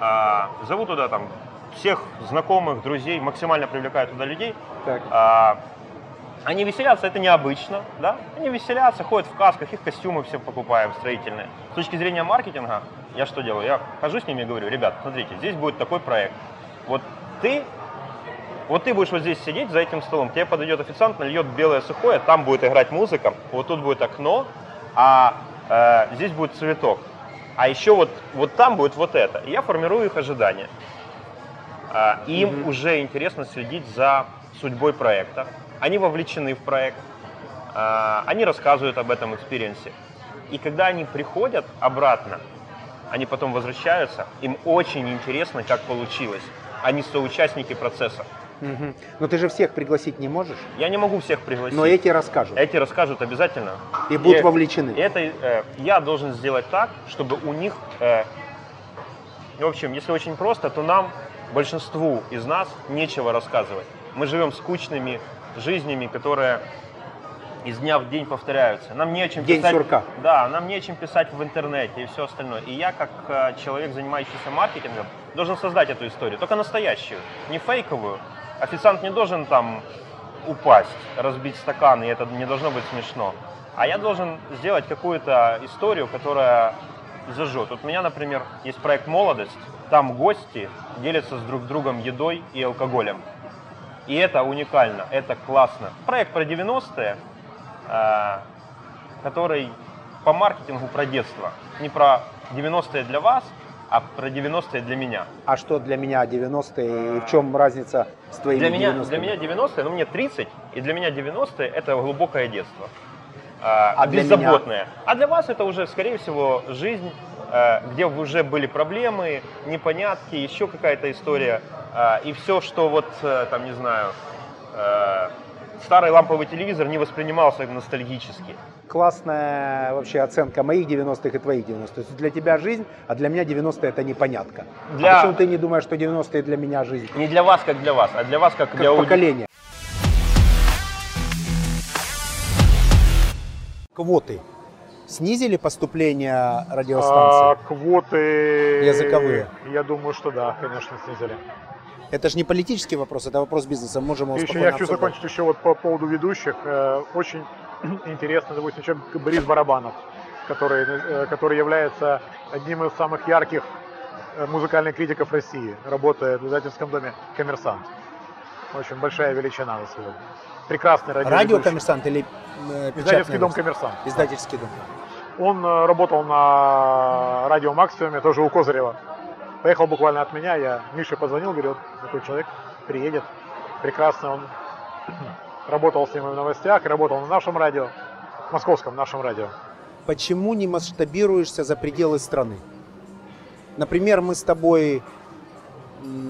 А, зову туда там всех знакомых, друзей, максимально привлекаю туда людей. Так. А, они веселятся, это необычно, да? Они веселятся, ходят в касках, их костюмы все покупаем строительные. С точки зрения маркетинга, я что делаю? Я хожу с ними и говорю, ребят, смотрите, здесь будет такой проект. Вот ты, вот ты будешь вот здесь сидеть за этим столом, тебе подойдет официант, нальет белое сухое, там будет играть музыка, вот тут будет окно, а э, здесь будет цветок, а еще вот, вот там будет вот это. И я формирую их ожидания. А, Им Мгм. уже интересно следить за судьбой проекта. Они вовлечены в проект, а, они рассказывают об этом experience е. И когда они приходят обратно, они потом возвращаются, им очень интересно, как получилось. Они соучастники процесса. Мгм. Но ты же всех пригласить не можешь, Я не могу всех пригласить. но эти расскажут Эти расскажут обязательно. и будут и- вовлечены. Это э, я должен сделать так, чтобы у них, э, в общем, если очень просто, то нам, большинству из нас, нечего рассказывать. Мы живем скучными жизнями, которые из дня в день повторяются. Нам не о чем День писать. сурка. Да, нам не о чем писать в интернете и все остальное. И я, как э, человек, занимающийся маркетингом, должен создать эту историю, только настоящую, не фейковую. Официант не должен там упасть, разбить стакан, и это не должно быть смешно. А я должен сделать какую-то историю, которая зажжет. Вот у меня, например, есть проект «Молодость». Там гости делятся с друг другом едой и алкоголем. И это уникально, это классно. Проект про 90-е, э, который по маркетингу про детство. Не про 90-е для вас, а про 90-е для меня. А что для меня 90-е и в чем разница с твоими Для меня, 90-ми? для меня 90-е, ну мне 30, и для меня 90-е это глубокое детство. А, А для беззаботное. А для вас это уже, скорее всего, жизнь, э, где уже были проблемы, непонятки, еще какая-то история. А, И все, что вот, э, там, не знаю, э, старый ламповый телевизор не воспринимался ностальгически. Классная вообще оценка моих 90-х и твоих 90-х. То есть для тебя жизнь, а для меня 90-е это непонятка. Для- А почему ты не думаешь, что 90-е для меня жизнь? Не для вас, как для вас, а для вас, как, Как для поколение. Квоты снизили поступление А, радиостанций? квоты... Языковые. Я думаю, что да, конечно, снизили. Это же не политический вопрос, это вопрос бизнеса. Можем его еще я хочу обсуждать. закончить еще вот по поводу ведущих. Э, Очень интересно, допустим, человек Борис Барабанов, который, э, который является одним из самых ярких э, музыкальных критиков России. Работает в издательском доме «Коммерсант». Очень большая величина на сегодня. Прекрасный радио. Радио «Коммерсант» или э, Издательский дом? «Коммерсант». Издательский дом. Он работал на радио Максимуме, тоже у Козырева. Поехал буквально от меня, я Мише позвонил, говорю, такой человек приедет. Прекрасно он работал с ним в новостях, работал на нашем радио, московском нашем радио. Почему не масштабируешься за пределы страны? Например, мы с тобой,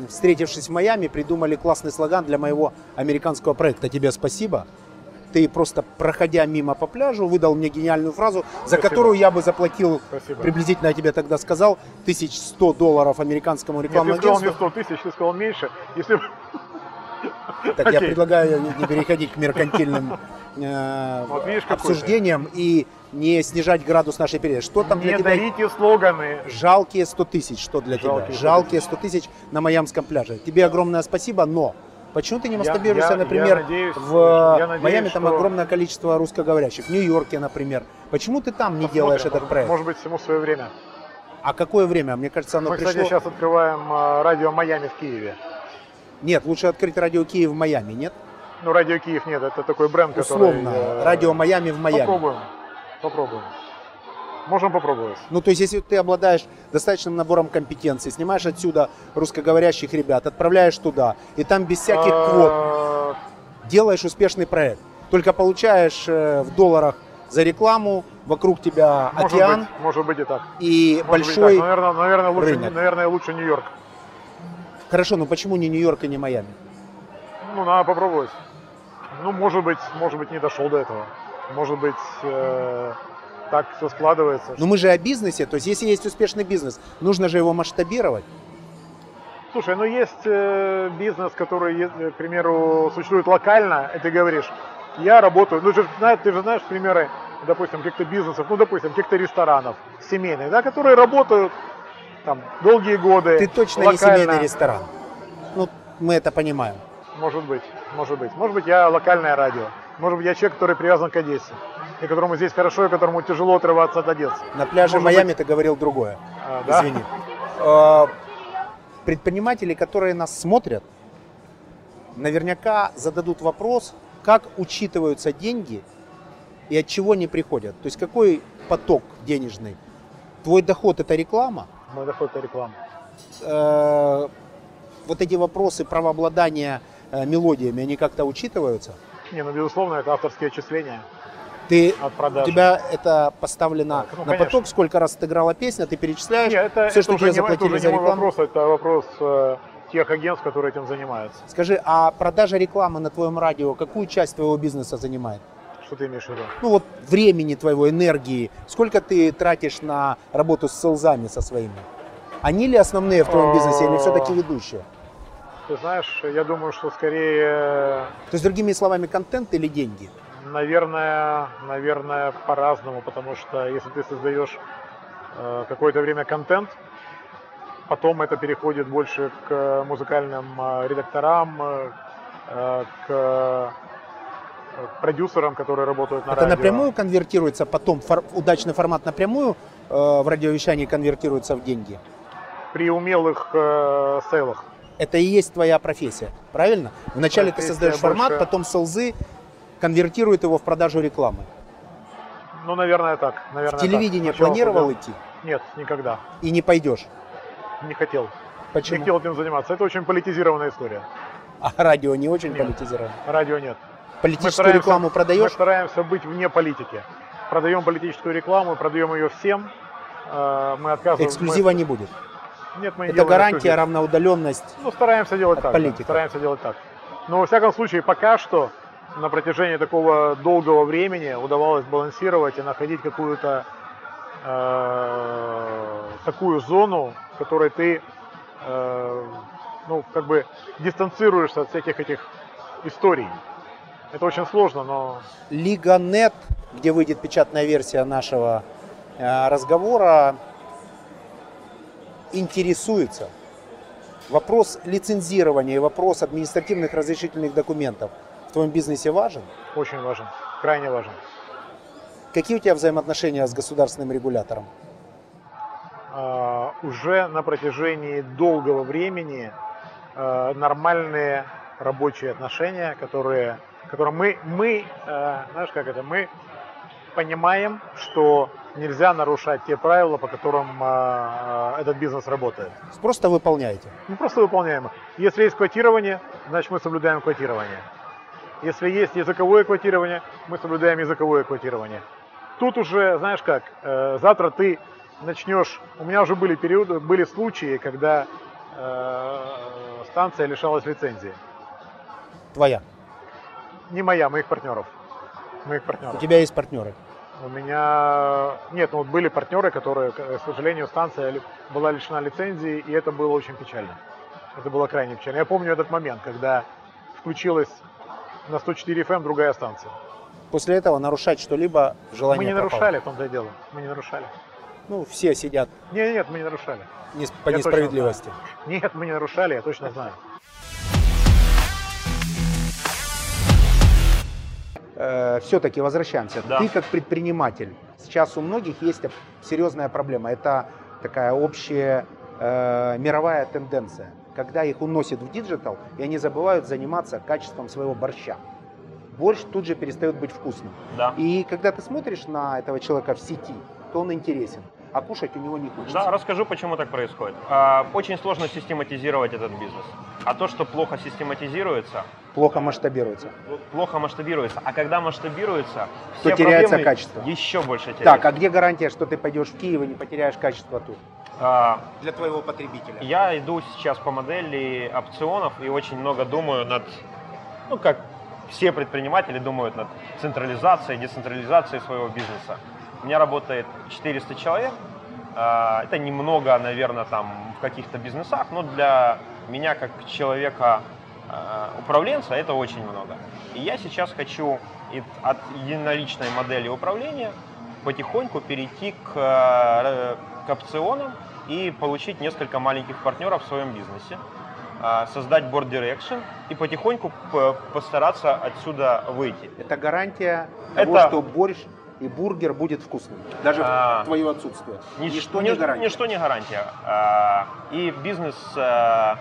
встретившись в Майами, придумали классный слоган для моего американского проекта «Тебе спасибо». Ты просто, проходя мимо по пляжу, выдал мне гениальную фразу, за Спасибо. которую я бы заплатил, Спасибо. приблизительно я тебе тогда сказал, 1100 долларов американскому Нет, ты рекламному сказал не агентству. 100 тысяч, ты сказал меньше. Если Так я Окей. предлагаю не не переходить к меркантильным э, Вот видишь, ты. обсуждениям и не снижать градус нашей передачи. Что там для не тебя дарите слоганы. Жалкие 100 тысяч, что для Жалкие тебя? 100 Жалкие 100 тысяч на Майамском пляже. Тебе огромное спасибо, но почему ты не масштабируешься, я- например, я надеюсь- в я надеюсь, Майами там что- огромное количество русскоговорящих, в Нью-Йорке, например. Почему ты там не делаешь Посмотрим, этот проект? Может быть, всему свое время. А какое время? Мне кажется, оно Мы, пришло... кстати, сейчас открываем э, радио Майами в Киеве. Нет, лучше открыть радио Киев в Майами, нет? Ну, радио Киев нет, это такой бренд, Условно, который... э, радио Майами в Майами. Попробуем. Попробуем. Можем попробовать. Ну, то есть, если ты обладаешь достаточным набором компетенций, снимаешь отсюда русскоговорящих ребят, отправляешь туда, и там без всяких квот Э, делаешь успешный проект. Только получаешь э, в долларах за рекламу, вокруг тебя Может океан быть, может быть и так. и Может быть большой... так. Наверное, наверное, лучше, рынок. наверное, лучше Нью-Йорк. Хорошо, но почему не Нью-Йорк и не Майами? Ну, надо попробовать. Ну, может быть, может быть, не дошел до этого. Может быть, э, так все складывается. Но мы же о бизнесе, то есть если есть успешный бизнес, нужно же его масштабировать. Слушай, ну есть э, бизнес, который, э, к примеру, существует локально, и ты говоришь, я работаю, ну ты же знаешь, ты же знаешь примеры, допустим, каких-то бизнесов, ну, допустим, каких-то ресторанов семейных, да, которые работают там долгие годы. Ты точно локально. не семейный ресторан. Ну, мы это понимаем. Может быть, может быть. Может быть, я локальное радио. Может быть, я человек, который привязан к Одессе. И которому здесь хорошо, и которому тяжело отрываться от Одессы. На пляже Может Майами ты говорил другое. А, да? Извини. Э, Предприниматели, которые нас смотрят, наверняка зададут вопрос, как учитываются деньги и от чего они приходят. То есть какой поток денежный. Твой доход это реклама. Мой доход это реклама. Э, вот эти вопросы правообладания э, мелодиями, они как-то учитываются? Не, ну безусловно, это авторские отчисления Ты, от у тебя это поставлено Так, ну, на конечно. поток, сколько раз отыграла песня, ты перечисляешь, Нет, это, все, это что тебе не, это заплатили уже за не мой рекламу. вопрос, это вопрос э, тех агентств, которые этим занимаются. Скажи, а продажа рекламы на твоем радио какую часть твоего бизнеса занимает? Что ты имеешь в виду? Ну вот времени твоего, энергии, сколько ты тратишь на работу с селзами со своими? Они ли основные в твоем бизнесе или все-таки ведущие? Ты знаешь, я думаю, что скорее, То есть, другими словами, контент или деньги? наверное, наверное, по-разному, потому что если ты создаешь э, какое-то время контент, потом это переходит больше к музыкальным э, редакторам, э, э, к э, продюсерам, которые работают на Это радио. напрямую конвертируется, потом фор- удачный формат напрямую э, в радиовещании конвертируется в деньги? При умелых э, сейлах. Это и есть твоя профессия, правильно? Вначале ты Профессия создаешь формат, больше- потом селзы конвертируют его в продажу рекламы. Ну, наверное, так. Наверное, В телевидение так. Планировал создал- идти Нет, никогда. и не пойдешь. Не хотел. Не Почему? хотел этим заниматься. Это очень политизированная история. А радио не очень Нет. политизировано. Радио нет. Политическую стараемся- рекламу Мы продаешь? стараемся быть вне политики. Продаем политическую рекламу, продаем ее всем. Э, Мы отказываем. Эксклюзива не будет. Нет, мы не Это гарантия, равноудаленность. Ну, стараемся делать так. да, политиков. Стараемся делать так. Но, во всяком случае, пока что на протяжении такого долгого времени удавалось балансировать и находить какую-то э, такую зону, в которой ты э, ну, как бы дистанцируешься от всяких этих историй. Это очень сложно, но Лига.нет, где выйдет печатная версия нашего э, разговора, интересуется. Вопрос лицензирования и вопрос административных разрешительных документов в твоем бизнесе важен? очень важен, крайне важен. Какие у тебя взаимоотношения с государственным регулятором? А, уже на протяжении долгого времени э, нормальные рабочие отношения, которые, которые мы, мы э, знаешь как это, мы понимаем, что нельзя нарушать те правила, по которым э, этот бизнес работает. Просто выполняете. Мы просто выполняем. Если есть квотирование, значит мы соблюдаем квотирование. Если есть языковое квотирование, мы соблюдаем языковое квотирование. Тут уже, знаешь как, э, завтра ты начнешь... У меня уже были периоды, были случаи, когда э, станция лишалась лицензии. Твоя. Не моя, моих партнеров. Моих У партнеров. тебя есть партнеры. У меня... Нет, ну вот были партнеры, которые, к сожалению, станция была лишена лицензии, и это было очень печально. Это было крайне печально. Я помню этот момент, когда включилась на 104 FM другая станция. После этого нарушать что-либо желание мы не пропало. нарушали, в том-то и дело. Мы не нарушали. Ну, все сидят Нет, нет, мы не нарушали. не- по Я точно несправедливости. Нет, мы не нарушали, я точно знаю. Все-таки Э, возвращаемся. Да. Ты как предприниматель, сейчас у многих есть серьезная проблема. Это такая общая э, мировая тенденция, когда их уносит в digital, и они забывают заниматься качеством своего борща. Борщ тут же перестает быть вкусным. Да. И когда ты смотришь на этого человека в сети, то он интересен, а кушать у него не хочется. Да, расскажу, почему так происходит. А, Очень сложно систематизировать этот бизнес. А то, что плохо систематизируется, Плохо масштабируется. плохо масштабируется. А когда масштабируется, То все теряется проблемы качество. Еще больше теряется. Так, а где гарантия, что ты пойдешь в Киев и не потеряешь качество тут? А, Для твоего потребителя. Я иду сейчас по модели опционов и очень много думаю над, ну как все предприниматели думают над централизацией, децентрализацией своего бизнеса. У меня работает 400 человек. А, Это немного, наверное, там в каких-то бизнесах, но для меня как человека а, управленца это очень много. И я сейчас хочу от единоличной модели управления потихоньку перейти к, э, к опционам и получить несколько маленьких партнеров в своем бизнесе, а, создать board direction и потихоньку постараться отсюда выйти. Это гарантия того, Это- что борщ и бургер будет вкусным. Даже А. в твое отсутствие. Нич- Ничто не гарантия. Ничто не гарантия. А, И бизнес э,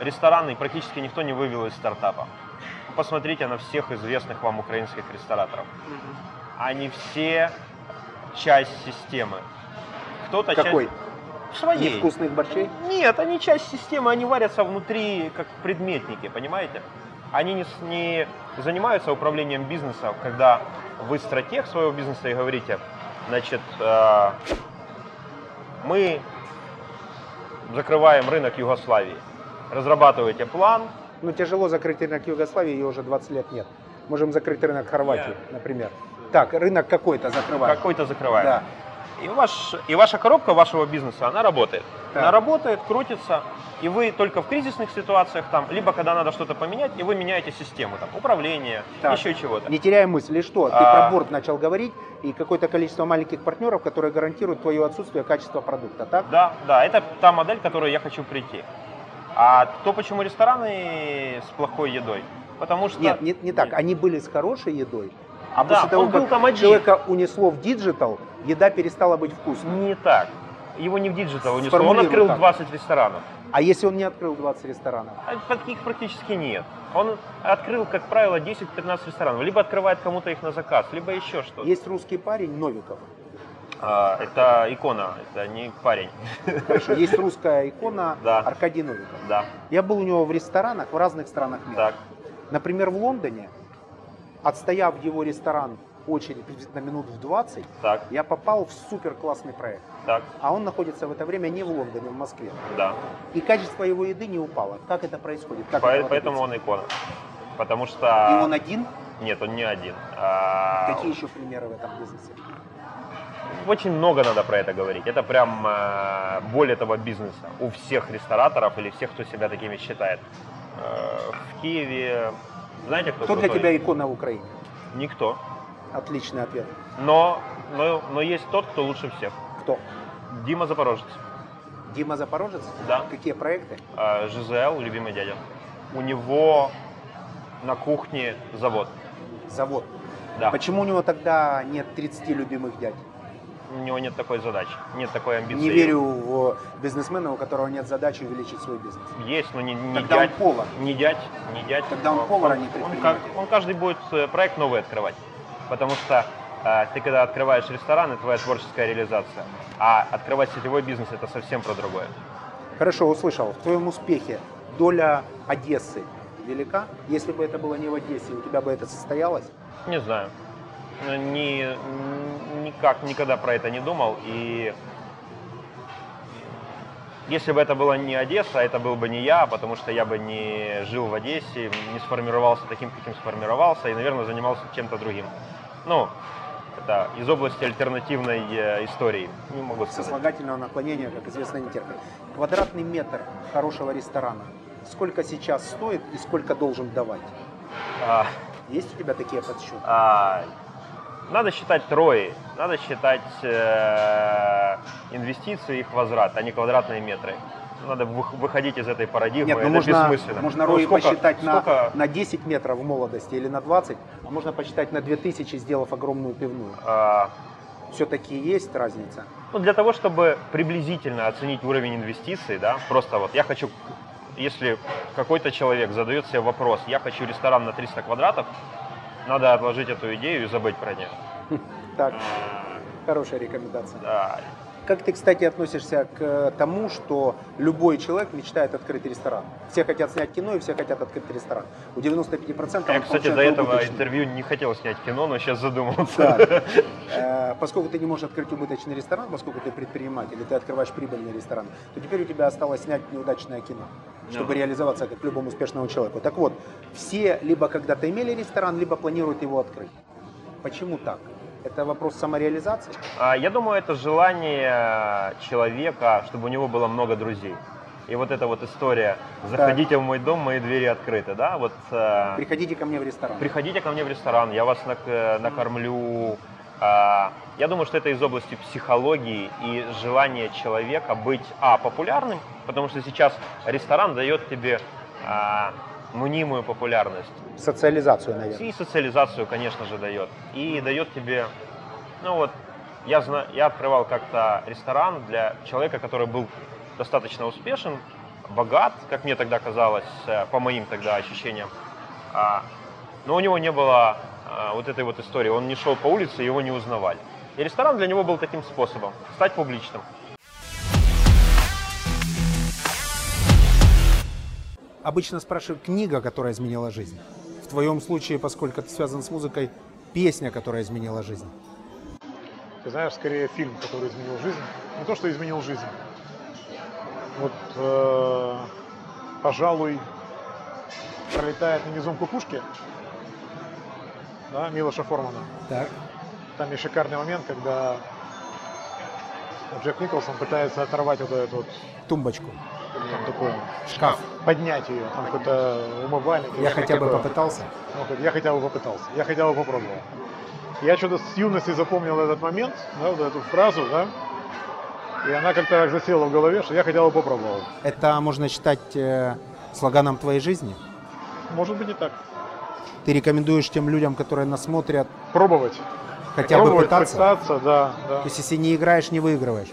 ресторанный практически никто не вывел из стартапа. Посмотрите на всех известных вам украинских рестораторов. Они все часть системы. Кто-то Какой? часть своей. Невкусных борщей? Нет, они часть системы, они варятся внутри как предметники, понимаете? Они не, не занимаются управлением бизнеса, когда вы стратег своего бизнеса и говорите, значит, э, мы закрываем рынок Югославии. Разрабатываете план, Ну, тяжело закрыть рынок Югославии, ее уже 20 лет нет. Можем закрыть рынок Хорватии, например. Так, рынок какой-то закрываем. какой-то закрываем. Да. И, ваш, и ваша коробка вашего бизнеса, она работает. Так. Она работает, крутится, и вы только в кризисных ситуациях там, либо когда надо что-то поменять, и вы меняете систему, там, управление, Так. еще чего-то. Не теряя мысли, что? Ты А. про борт начал говорить и какое-то количество маленьких партнеров, которые гарантируют твое отсутствие качества продукта, так? Да, да, это та модель, к которой я хочу прийти. А то, почему рестораны с плохой едой? Потому что... Нет, не, не так. Они были с хорошей едой, а Да, после того, он был как там один. человека унесло в digital, еда перестала быть вкусной. Не так. Его не в digital унесло, он открыл так. 20 ресторанов. А если он не открыл 20 ресторанов? А Таких практически нет. Он открыл, как правило, 10-15 ресторанов. Либо открывает кому-то их на заказ, либо еще что-то. Есть русский парень Новиков. А, это икона, это не парень. Хорошо, есть русская икона Да. Аркадий Новиков. Да, Я был у него в ресторанах в разных странах мира. так, Например, в Лондоне, отстояв его ресторан очередь приблизительно минут в 20, так, я попал в супер классный проект. так, А он находится в это время не в Лондоне, в Москве. да. И качество его еды не упало. Как это происходит? Как По- этого Поэтому он икона. Потому что... И он один? Нет, он не один. А, Какие еще примеры в этом бизнесе? Очень много надо про это говорить. Это прям э, боль этого бизнеса. У всех рестораторов или всех, кто себя такими считает. Э, в Киеве... Знаете, кто Кто для тебя икона в Украине? Никто. Отличный ответ. Но, но, но есть тот, кто лучше всех. Кто? Дима Запорожец. Дима Запорожец? Да. Какие проекты? Э, ЖЗЛ, любимый дядя. У него на кухне завод. Завод. Да. Почему у него тогда нет 30 любимых дядь? У него нет такой задачи, нет такой амбиции. Не верю в бизнесмена, у которого нет задачи увеличить свой бизнес. Есть, но не, не Тогда он дядь. повар. Не дядь, не дядь. Тогда он повар, а не он, предприниматель. он каждый будет э, проект новый открывать. Потому что э, ты когда открываешь ресторан, это твоя творческая реализация. А открывать сетевой бизнес это совсем про другое. Хорошо, услышал. В твоем успехе доля Одессы велика? Если бы это было не в Одессе, у тебя бы это состоялось? Не знаю. Э, Ни, н- никак, никогда про это не думал. И если бы это была не Одесса, это был бы не я, потому что я бы не жил в Одессе, не сформировался таким, каким сформировался, и, наверное, занимался чем-то другим. Ну, это из области альтернативной э, истории. Не могу сказать. Сослагательного наклонения, как известно, не терпит. Квадратный метр хорошего ресторана. Сколько сейчас стоит и сколько должен давать? А, Есть у тебя такие подсчеты? а, надо считать трои, надо считать э, инвестиции, их возврат, а не квадратные метры. Надо вы- выходить из этой парадигмы, Нет, ну это можно, бессмысленно. можно Ну, рои сколько- посчитать на, на 10 метров в молодости или на 20, а можно посчитать на 2000, сделав огромную пивную. а, Все-таки есть разница. Ну, для того, чтобы приблизительно оценить уровень инвестиций, да, просто вот я хочу, если какой-то человек задает себе вопрос, я хочу ресторан на 300 квадратов, надо отложить эту идею и забыть про нее. Так, хорошая рекомендация. Да. Как ты, кстати, относишься к тому, что любой человек мечтает открыть ресторан? Все хотят снять кино и все хотят открыть ресторан. У 95% Я, кстати, до этого убыточный. интервью не хотел снять кино, но сейчас задумался. Так. Э, Поскольку ты не можешь открыть убыточный ресторан, поскольку ты предприниматель, и ты открываешь прибыльный ресторан, то теперь у тебя осталось снять неудачное кино, чтобы реализоваться как любому успешному человеку. Так вот, все либо когда-то имели ресторан, либо планируют его открыть. Почему так? Это вопрос самореализации? А, Я думаю, это желание человека, чтобы у него было много друзей. И вот эта вот история «заходите в мой дом, мои двери открыты», да, вот э, Приходите ко мне в ресторан. приходите ко мне в ресторан, я вас э, накормлю. А, Я думаю, что это из области психологии и желания человека быть, а, популярным, потому что сейчас ресторан дает тебе а, мнимую популярность. Социализацию, наверное. И социализацию, конечно же, дает. И дает тебе, ну вот, я, зна- я открывал как-то ресторан для человека, который был достаточно успешен, богат, как мне тогда казалось, э, по моим тогда ощущениям. А, но у него не было вот этой вот истории. Он не шел по улице, его не узнавали. И ресторан для него был таким способом стать публичным. Обычно спрашивают книга, которая изменила жизнь. В твоем случае, поскольку ты связан с музыкой, песня, которая изменила жизнь. Ты знаешь, скорее фильм, который изменил жизнь. Не то, что изменил жизнь. Вот, э, пожалуй, пролетает на низом кукушки, да, Милоша Формана. Так. Там есть шикарный момент, когда Джек Николсон пытается оторвать вот этот вот Тумбочку. там такой Шкаф. поднять ее, там какой-то умывальник. Я хотя бы попытался. Говорит, я хотя бы попытался, я хотя бы попробовал. Я что-то с юности запомнил этот момент, да, вот эту фразу, да, и она как-то так засела в голове, что я хотя бы попробовал. Это можно считать э, слоганом твоей жизни. Может быть и так. Ты рекомендуешь тем людям, которые нас смотрят, Пробовать. хотя бы Пробовать, пытаться. пытаться, да, да, То есть, если не играешь, не выигрываешь.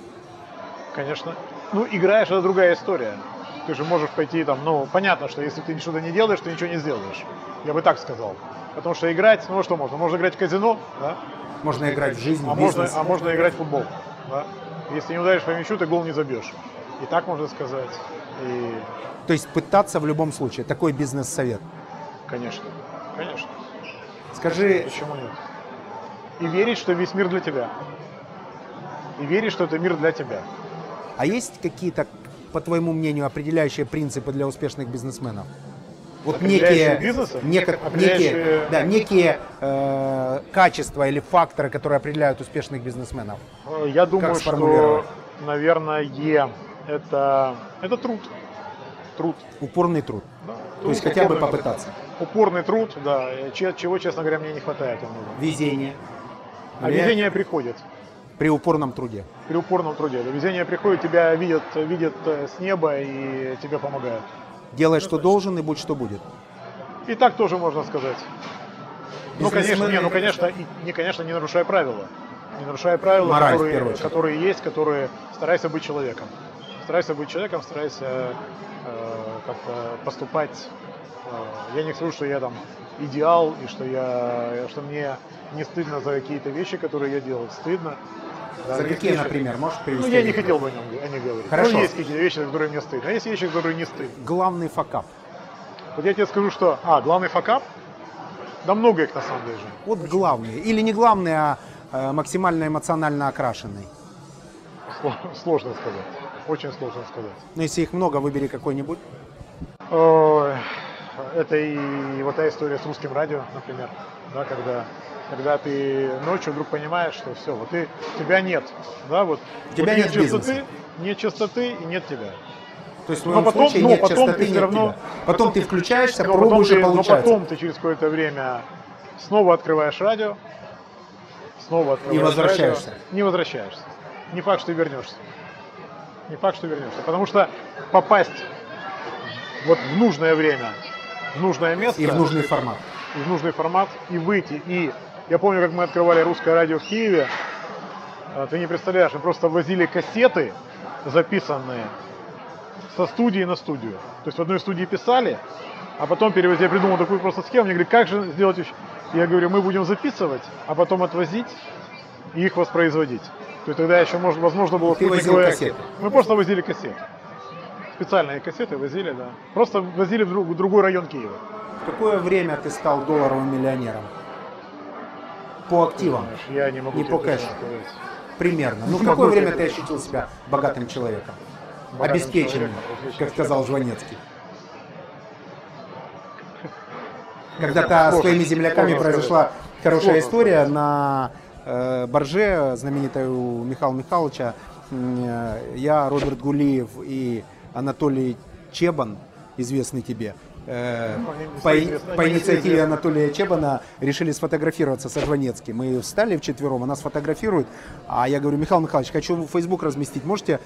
конечно. Ну, играешь, это другая история. Ты же можешь пойти там, ну, понятно, что если ты что-то не делаешь, ты ничего не сделаешь. Я бы так сказал. Потому что играть, ну, что можно? Можно играть в казино, да, Можно играть в жизнь, а в можно, бизнес. а можно играть в футбол. Да? Если не ударишь по мячу, ты гол не забьешь. И так можно сказать. И, То есть пытаться в любом случае. Такой бизнес-совет. конечно, конечно. Скажи, Почему нет? И верить, что весь мир для тебя. И верить, что это мир для тебя. а есть какие-то, по твоему мнению, определяющие принципы для успешных бизнесменов? Вот некие, бизнеса? неко- Определяющие- некие, да, некие э, качества или факторы, которые определяют успешных бизнесменов. Э, Я думаю, что, наверное, это, это труд. Труд. Упорный труд. Да. То есть Труд, хотя бы труд. попытаться. Упорный труд, да. э, че- Чего, честно говоря, мне не хватает. Везение. А Или везение приходит. При упорном труде. При упорном труде. Везение приходит, тебя видят, видят э, с неба и тебе помогают. Делай, что должен, и будь, что будет. И так тоже можно сказать. Ну, конечно, не, ну, конечно, и, не, конечно, не нарушая правила. Не нарушая правила, Мораль, которые, которые есть, которые старайся быть человеком. Старайся быть человеком, старайся э, как-то поступать. Э, я не скажу, что я там идеал и что я, что мне не стыдно за какие-то вещи, которые я делал. Стыдно. Да, За есть какие, вещи- например, можешь Ну, привести? я не хотел бы о, нем, о них говорить. Хорошо. Ну, есть какие-то вещи, за которые мне стыдно. А есть вещи, которые не стыдно. Главный факап. Вот я тебе скажу, что... А, главный факап? Да много их на самом деле. Вот главный. Или не главный, а э, максимально эмоционально окрашенный. Сло- Сложно сказать. Очень сложно сказать. Но если их много, выбери какой-нибудь. Ой, Это и вот та история с русским радио, например, да, когда, когда ты ночью вдруг понимаешь, что все, вот ты, тебя нет, да, вот. Тебя вот нет чистоты, бизнеса. нет чистоты и нет тебя. То есть в Но потом- случае но нет потом частоты, ты всё нет равно- тебя. Потом ты включаешься, Но потом, пробуешь ты, и но получается. потом ты через какое-то время снова открываешь радио, снова открываешь возвращаешься. радио, не возвращаешься. Не факт, что вернешься. Не факт, что вернешься. Потому что попасть вот в нужное время, в нужное место, И в нужный формат. и в нужный формат, и выйти. И я помню, как мы открывали русское радио в Киеве. А, Ты не представляешь, мы просто возили кассеты записанные со студии на студию. То есть в одной студии писали, а потом перевозили. Я придумал такую просто схему. Мне говорят, как же сделать еще? Я говорю, мы будем записывать, а потом отвозить и их воспроизводить. То есть тогда еще может, возможно было Ты возил кассеты? Мы просто возили кассеты. Специальные кассеты возили, да. Просто возили в друг- в другой район Киева. В какое время ты стал долларовым миллионером? По активам. Знаешь, Я не могу Не по кэшу. сказать. Примерно. Ну, в какое время ты ощутил себя богатым человеком? Богатым Обеспеченным, человеком, как сказал. Жванецкий. Когда-то с твоими земляками сложно произошла хорошая Сложно история на э, борже, знаменитой у Михаила Михайловича. Э, Я, Роберт Гулиев и Анатолий Чебан, известный тебе, э, Ну, по, по инициативе. Анатолия Чебана решили сфотографироваться со Жванецким. Мы встали вчетвером, она сфотографирует, а я говорю, Михаил Михайлович, хочу в Facebook разместить, можете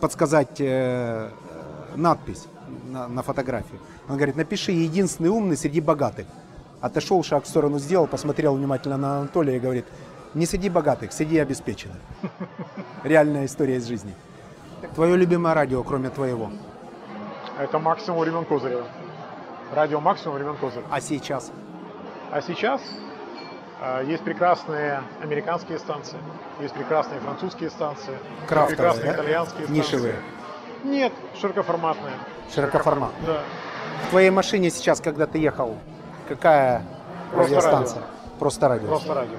подсказать э, надпись на, на фотографии? Он говорит, напиши «Единственный умный среди богатых». Отошел, шаг в сторону сделал, посмотрел внимательно на Анатолия и говорит, не среди богатых, среди обеспеченных. Реальная история из жизни. Твое любимое радио, кроме твоего. Это максимум времен Козырева. Радио максимум времен Козырева. А сейчас? А сейчас? А, Есть прекрасные американские станции, есть прекрасные французские станции, Крафтовые, прекрасные да? итальянские станции. Нишевые, Нет, широкоформатные. широкоформат. Да. В твоей машине сейчас, когда ты ехал, какая Просто радиостанция? Просто радио. Просто радио.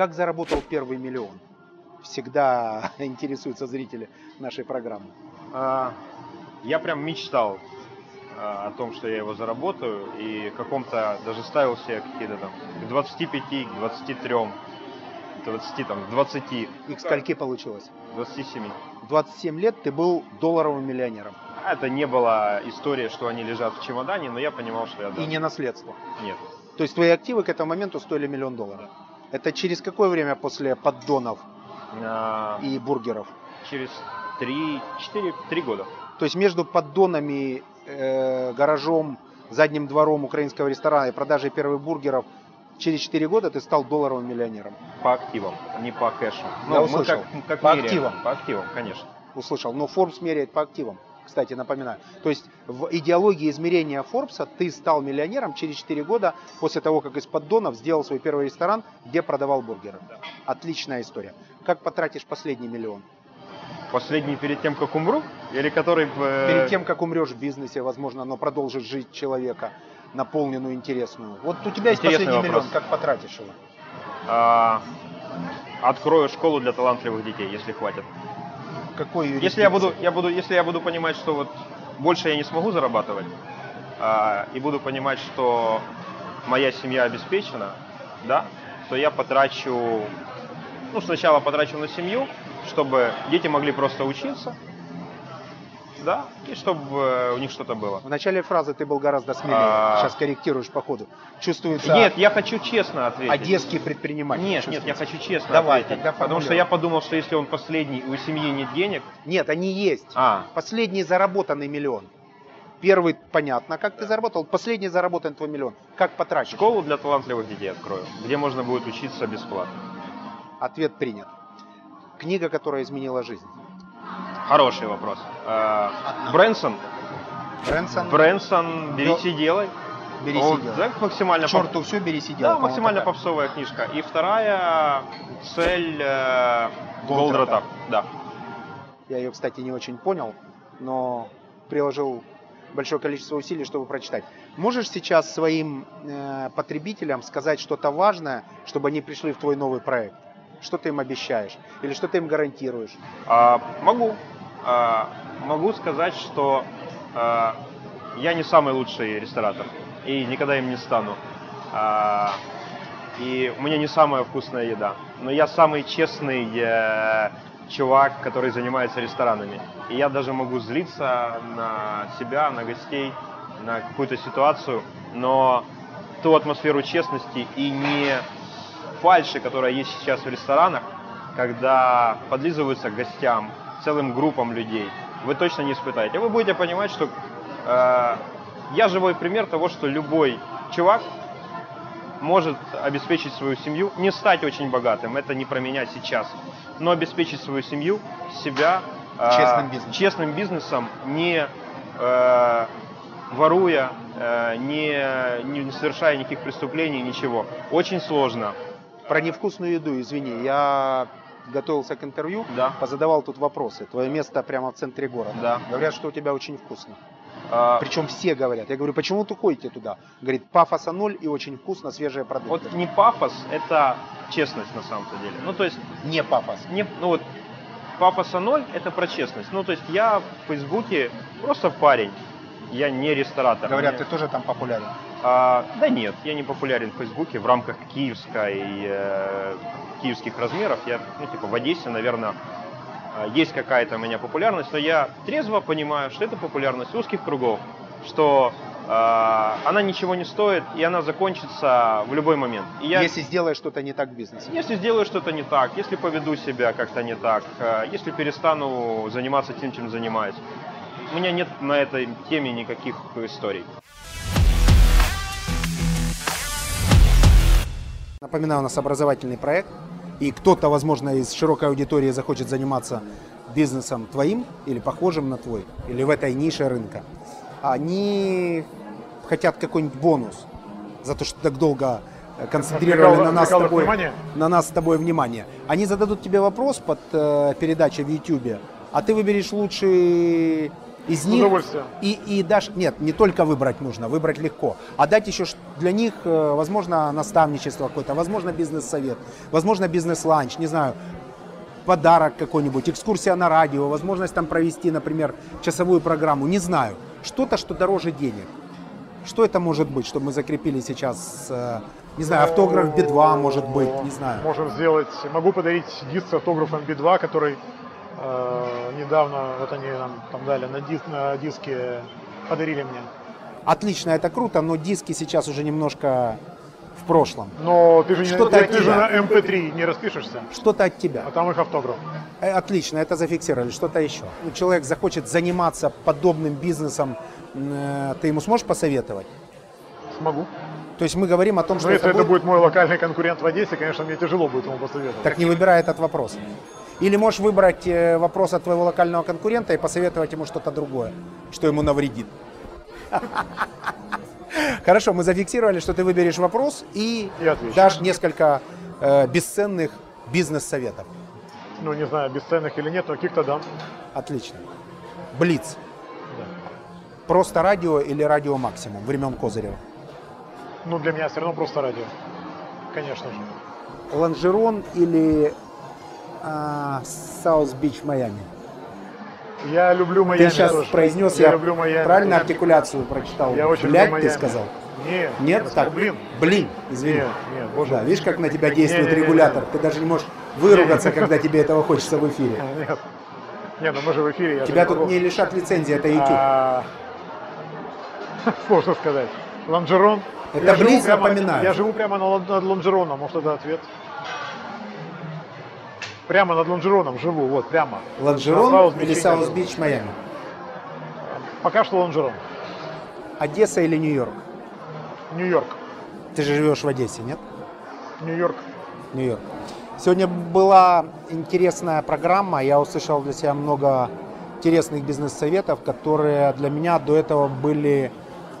Как заработал первый миллион? Всегда интересуются зрители нашей программы. А, Я прям мечтал а, о том, что я его заработаю, и каком-то даже ставил себе какие-то там к 25, к 23, к 20, там, к 20, И к скольки получилось? 27. В 27 лет ты был долларовым миллионером. Это не была история, что они лежат в чемодане, но я понимал, что я да. И не наследство. Нет. То есть твои активы к этому моменту стоили миллион долларов. Это через какое время после поддонов А, и бургеров? Через 3, 4, 3 года. То есть между поддонами, э, гаражом, задним двором украинского ресторана и продажей первых бургеров через 4 года ты стал долларовым миллионером. По активам, не по кэшу. Ну, Я мы услышал. как, как По меряем. активам. По активам, конечно. Услышал. Но Forbes меряет по активам. Кстати, напоминаю. То есть в идеологии измерения Форбса ты стал миллионером через 4 года после того, как из поддонов сделал свой первый ресторан, где продавал бургеры. Отличная история. Как потратишь последний миллион? Последний перед тем, как умру? Или который... э, Перед тем, как умрешь в бизнесе, возможно, оно продолжит жить человека, наполненную, интересную. Вот у тебя есть Интересный последний вопрос. миллион, как потратишь его? а, открою школу для талантливых детей, если хватит. Какой Если я буду, я буду, если я буду понимать, что вот больше я не смогу зарабатывать, а, и буду понимать, что моя семья обеспечена, да, то я потрачу, ну сначала потрачу на семью, чтобы дети могли просто учиться, да, и чтобы э, у них что-то было. В начале фразы ты был гораздо смелее. А. Сейчас корректируешь по ходу. Чувствуется Нет, я хочу честно ответить. одесский предприниматель. Нет, нет, я хочу честно Давай, ответить. тогда потому что я подумал, что если он последний, у семьи нет денег, Нет, они есть. а, Последний заработанный миллион. Первый, понятно, как ты заработал. Последний заработанный твой миллион. Как потратишь? школу для талантливых детей открою, где можно будет учиться бесплатно. Ответ принят. Книга, которая изменила жизнь. Хороший вопрос. Э, Брэнсон, Брэнсон, Брэнсон, берись и делай. бери Вот, сидел. да, максимально К поп- черту все, бери сидел. Да, по-моему, максимально такая. попсовая книжка. И вторая цель э. Голдрата. Да. Я ее, кстати, не очень понял, но приложил большое количество усилий, чтобы прочитать. Можешь сейчас своим э, потребителям сказать что-то важное, чтобы они пришли в твой новый проект? Что ты им обещаешь? Или что ты им гарантируешь? А, могу. А, могу сказать, что а, я не самый лучший ресторатор и никогда им не стану. А, и у меня не самая вкусная еда. Но я самый честный э, чувак, который занимается ресторанами. И я даже могу злиться на себя, на гостей, на какую-то ситуацию, но ту атмосферу честности и не фальши, которая есть сейчас в ресторанах, когда подлизываются к гостям, целым группам людей, вы точно не испытаете. Вы будете понимать, что э, я живой пример того, что любой чувак может обеспечить свою семью, не стать очень богатым, это не про меня сейчас, но обеспечить свою семью, себя э, Честным бизнесом. честным бизнесом, не э, воруя, э, не, не совершая никаких преступлений, ничего. Очень сложно. Про невкусную еду, извини, я готовился к интервью, Да. позадавал тут вопросы. Твое место прямо в центре города. Да. Говорят, что у тебя очень вкусно. А, Причем все говорят. Я говорю, почему вы ходите туда? Говорит, пафоса ноль и очень вкусно, свежие продукты. Вот не пафос, это честность на самом-то деле. Ну, то есть, Не пафос. не, ну вот, пафоса ноль, это про честность. Ну, то есть, я в Фейсбуке просто парень, я не ресторатор. Говорят, Мне- ты тоже там популярен. А, да нет, я не популярен в Фейсбуке в рамках киевской, э, киевских размеров. Я, ну, типа, в Одессе, наверное, э, есть какая-то у меня популярность, но я трезво понимаю, что это популярность узких кругов, что э, она ничего не стоит, и она закончится в любой момент. И я, Если сделаешь что-то не так в бизнесе. если сделаю что-то не так, если поведу себя как-то не так, э, если перестану заниматься тем, чем занимаюсь, у меня нет на этой теме никаких историй. Напоминаю, у нас образовательный проект, и кто-то, возможно, из широкой аудитории захочет заниматься бизнесом твоим или похожим на твой, или в этой нише рынка. Они хотят какой-нибудь бонус за то, что так долго э, концентрировали на нас, с тобой, внимание? на нас с тобой внимание. Они зададут тебе вопрос под э, передачей в YouTube, а ты выберешь лучший из них и, и дашь... Нет, не только выбрать нужно, выбрать легко, а дать еще для них, э, возможно, наставничество какое-то, возможно, бизнес-совет, возможно, бизнес-ланч, не знаю, подарок какой-нибудь, экскурсия на радио, возможность там провести, например, часовую программу, не знаю. Что-то, что дороже денег. Что это может быть, чтобы мы закрепили сейчас, э, не знаю, автограф Би-2 может быть, не знаю. Можем сделать, могу подарить диск с автографом Би-2, который э, недавно, вот они нам там дали, на, дис- на диске подарили мне. Отлично, это круто, но диски сейчас уже немножко в прошлом. Но ты же, не, Что-то от ты же тебя. на MP3 не распишешься, Что-то от тебя. а там их автограф. Э, Отлично, это зафиксировали. Что-то еще. Ну, Человек захочет заниматься подобным бизнесом, э, ты ему сможешь посоветовать? Смогу. То есть мы говорим о том, Но что если это это будет- будет мой локальный конкурент в Одессе, конечно, мне тяжело будет ему посоветовать. Так не выбирай этот вопрос. Или можешь выбрать э, вопрос от твоего локального конкурента и посоветовать ему что-то другое, что ему навредит. Хорошо, мы зафиксировали, что ты выберешь вопрос и дашь несколько э, бесценных бизнес-советов. Ну, не знаю, бесценных или нет, но каких-то дам. Отлично. Блиц. Да. Просто радио или радио максимум времен Козырева? Ну, для меня все равно просто радио. Конечно же. Лонжерон или South Beach Майами? Я люблю Майами Ты сейчас тоже. произнес, я, я, люблю Майами. правильно тоже. артикуляцию прочитал? Я очень Блядь, люблю ты сказал? Нет, Нет? я Так, блин. блин, извини. Нет, нет, боже. Да, видишь, как на тебя действует Не-не-не-не. регулятор? Ты даже не можешь выругаться, когда тебе этого хочется в эфире. Нет. Не, ну мы же в эфире. я Тебя тут не лишат лицензии, это YouTube. А, Сложно сказать. Лонжерон. Это Я Блиц прямо-. Я живу прямо над Лонжероном, может это ответ. Прямо над Лонжероном живу, вот, прямо. Лонжерон South Beach или Майами. South Beach Майами? Пока что Лонжерон. Одесса или Нью-Йорк? Нью-Йорк. Ты же живешь в Одессе, нет? Нью-Йорк. Нью-Йорк. Сегодня была интересная программа. Я услышал для себя много интересных бизнес-советов, которые для меня до этого были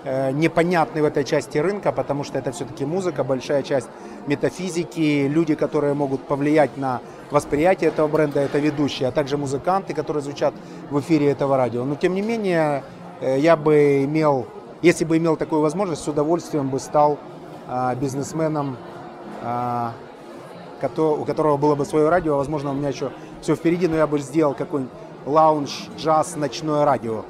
э, непонятны в этой части рынка, потому что это все-таки музыка, большая часть метафизики, люди, которые могут повлиять на восприятие этого бренда, это ведущие, а также музыканты, которые звучат в эфире этого радио. Но тем не менее, э, я бы имел, если бы имел такую возможность, с удовольствием бы стал а, бизнесменом, а, у которого было бы свое радио, возможно, у меня еще все впереди, но я бы сделал какой-нибудь лаунж, джаз, ночное радио.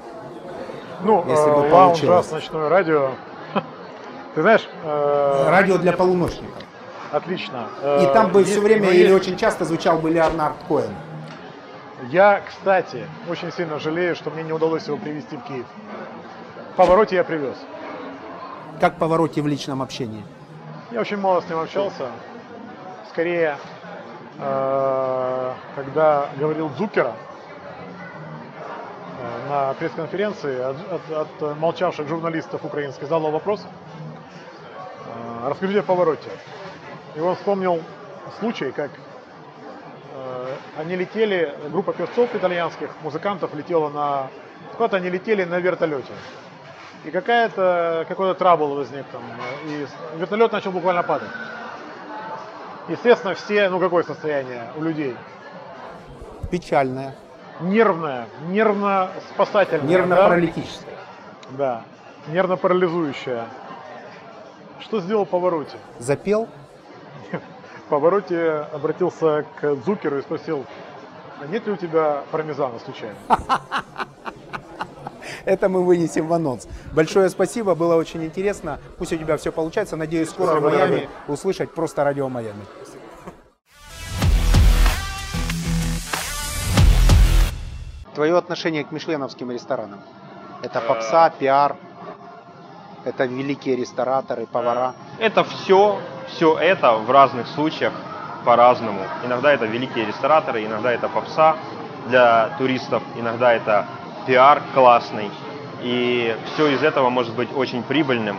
Ну, Если бы э, лаунж, получилось. джаз, ночное радио. Ты знаешь, э, Радио для полуночников. Отлично. И Э, там бы есть- все время но или есть- очень часто звучал бы Леонард Коэн. Я, кстати, очень сильно жалею, что мне не удалось его привезти в Киев. В повороте я привез. Как повороте в личном общении. Я очень мало с ним общался. Скорее, э, когда говорил Зукера э, на пресс-конференции от, от- от молчавших журналистов украинских задал вопрос, э, расскажите о повороте. И он вспомнил случай, как э, они летели, группа певцов итальянских, музыкантов летела на... Куда-то они летели на вертолете. И какая-то, какой-то трабл возник там. И вертолет начал буквально падать. Естественно, все, ну какое состояние у людей? Печальное, Нервное, нервно-спасательное. да? нервно-паралитическое. Да, нервно-парализующее. Что сделал Повороте? Запел, Повороте обратился к Зукеру и спросил, а нет ли у тебя пармезана случайно? это мы вынесем в анонс. Большое спасибо, было очень интересно. Пусть у тебя все получается. Надеюсь, скоро Спасибо, в Майами дорогой. услышать просто радио Майами. Твое отношение к мишленовским ресторанам? Это попса, пиар, это великие рестораторы, повара. Это все, все это в разных случаях по-разному. Иногда это великие рестораторы, иногда это попса для туристов, иногда это пиар классный. И все из этого может быть очень прибыльным,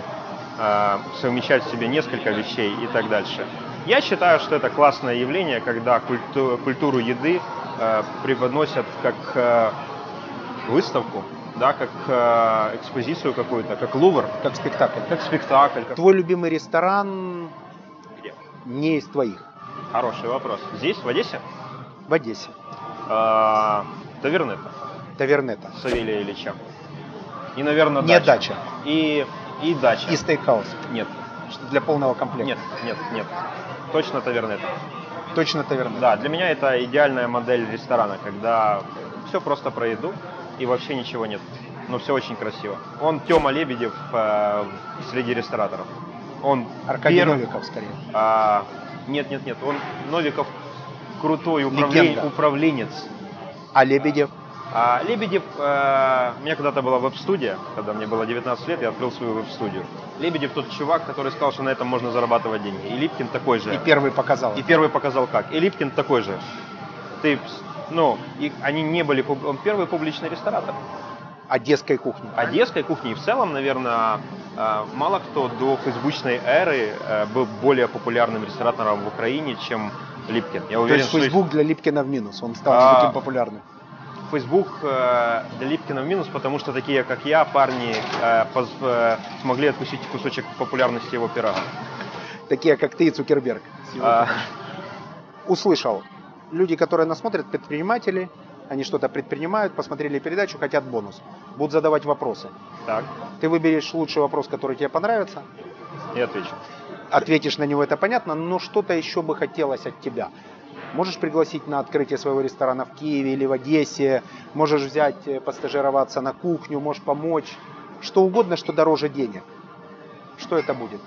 э, совмещать в себе несколько вещей и так дальше. Я считаю, что это классное явление, когда культу- культуру еды э, преподносят как э, выставку, да, как э, экспозицию какую-то, как Лувр, Как спектакль. как спектакль. Как... Твой любимый ресторан Где? не из твоих. Хороший вопрос. Здесь, в Одессе, В Одессе. э, Тавернета Тавернета. Савелия Ильича. И, наверное, Не дача. И, и дача. И стейкхаус. Нет, Для полного комплекта. нет, нет, нет. Точно Тавернета. Точно тавернета. Да, для меня это идеальная модель ресторана, когда все просто про еду и вообще ничего нет. Но все очень красиво. Он Тёма Лебедев э, среди рестораторов. Он Аркадий перв- Новиков скорее. А, нет, нет, нет. Он Новиков крутой управлен- управленец. А Лебедев? А Лебедев, э, у меня когда-то была веб-студия, когда мне было 19 лет, я открыл свою веб-студию. Лебедев тот чувак, который сказал, что на этом можно зарабатывать деньги. И Липкин такой же. И первый показал. И первый показал как. И Липкин такой же. Ты, ну, и они не были, он первый публичный ресторатор. Одесской кухни. Одесской кухни и в целом, наверное, э, мало кто до фейсбучной эры э, был более популярным ресторатором в Украине, чем Липкин. Я То уверен, есть что Facebook для Липкина в минус. Он стал А. таким популярным. Facebook э, для Липкина в минус, потому что такие, как я, парни э, поз- э, смогли откусить кусочек популярности его пирога. Такие, как ты и Цукерберг. А, Услышал. Люди, которые нас смотрят, предприниматели, они что-то предпринимают, посмотрели передачу, хотят бонус. Будут задавать вопросы. так, Ты выберешь лучший вопрос, который тебе понравится, и отвечу. ответишь на него, это понятно, но что-то еще бы хотелось от тебя. Можешь пригласить на открытие своего ресторана в Киеве или в Одессе, можешь взять, э, постажироваться на кухню, можешь помочь. Что угодно, что дороже денег. Что это будет?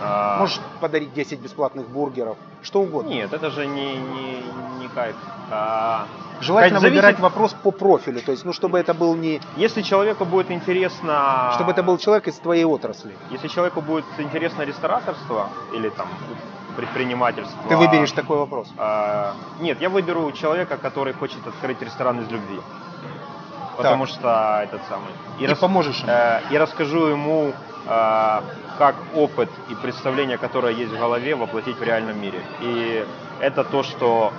А, Можешь подарить 10 бесплатных бургеров, что угодно. Нет, это же не, не, не кайф. А, Желательно зависит- выбирать вопрос по профилю, то есть, ну, чтобы это был не, Если человеку будет интересно... чтобы это был человек из твоей отрасли. Если человеку будет интересно рестораторство или там предпринимательство... Ты выберешь такой вопрос. а, нет, я выберу человека, который хочет открыть ресторан из любви. Потому что этот самый... И, рас- поможешь ему. э, и расскажу ему, как опыт и представление, которое есть в голове, воплотить в реальном мире. И это то, что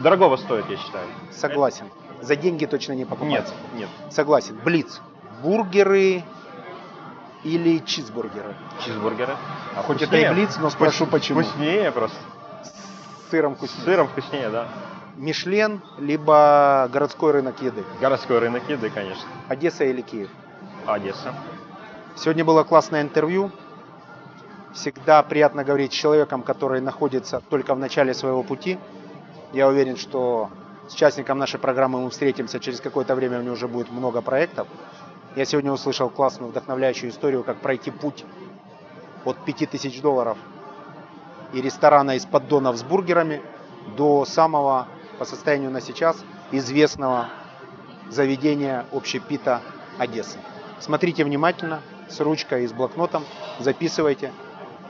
дорогого стоит, я считаю. Согласен. За деньги точно не покупать. Нет, нет. Согласен. Блиц. Бургеры или чизбургеры? Чизбургеры. А Хоть это вкуснее. и блиц, но спрошу Вкус- почему. Вкуснее просто. С сыром С вкуснее. сыром вкуснее, да. Мишлен, либо городской рынок еды. Городской рынок еды, конечно. Одесса или Киев. Одесса. Сегодня было классное интервью. Всегда приятно говорить с человеком, который находится только в начале своего пути. Я уверен, что с участником нашей программы мы встретимся через какое-то время, у него уже будет много проектов. Я сегодня услышал классную, вдохновляющую историю, как пройти путь от 5000 долларов и ресторана из поддонов с бургерами до самого, по состоянию на сейчас, известного заведения общепита Одессы. Смотрите внимательно, с ручкой и с блокнотом, записывайте.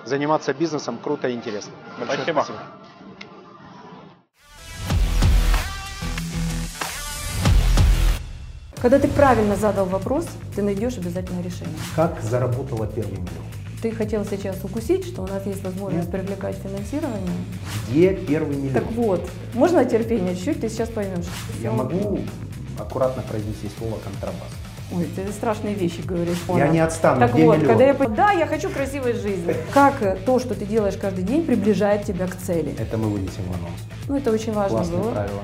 Заниматься бизнесом круто и интересно. Большое Спасибо. спасибо. Когда ты правильно задал вопрос, ты найдешь обязательно решение. Как заработала первый миллион? Ты хотел сейчас укусить, что у нас есть возможность привлекать финансирование. Где первый миллион? Так вот, можно терпение чуть-чуть, ты сейчас поймешь. Я могу аккуратно произнести слово контрабас. Ой, ты страшные вещи говоришь. Я Понял. не отстану, Так где вот, миллион? когда я да, я хочу красивой жизни. Как э, то, что ты делаешь каждый день, приближает тебя к цели? Это мы вынесем в анонс. Ну, это очень важно Классное было. правило.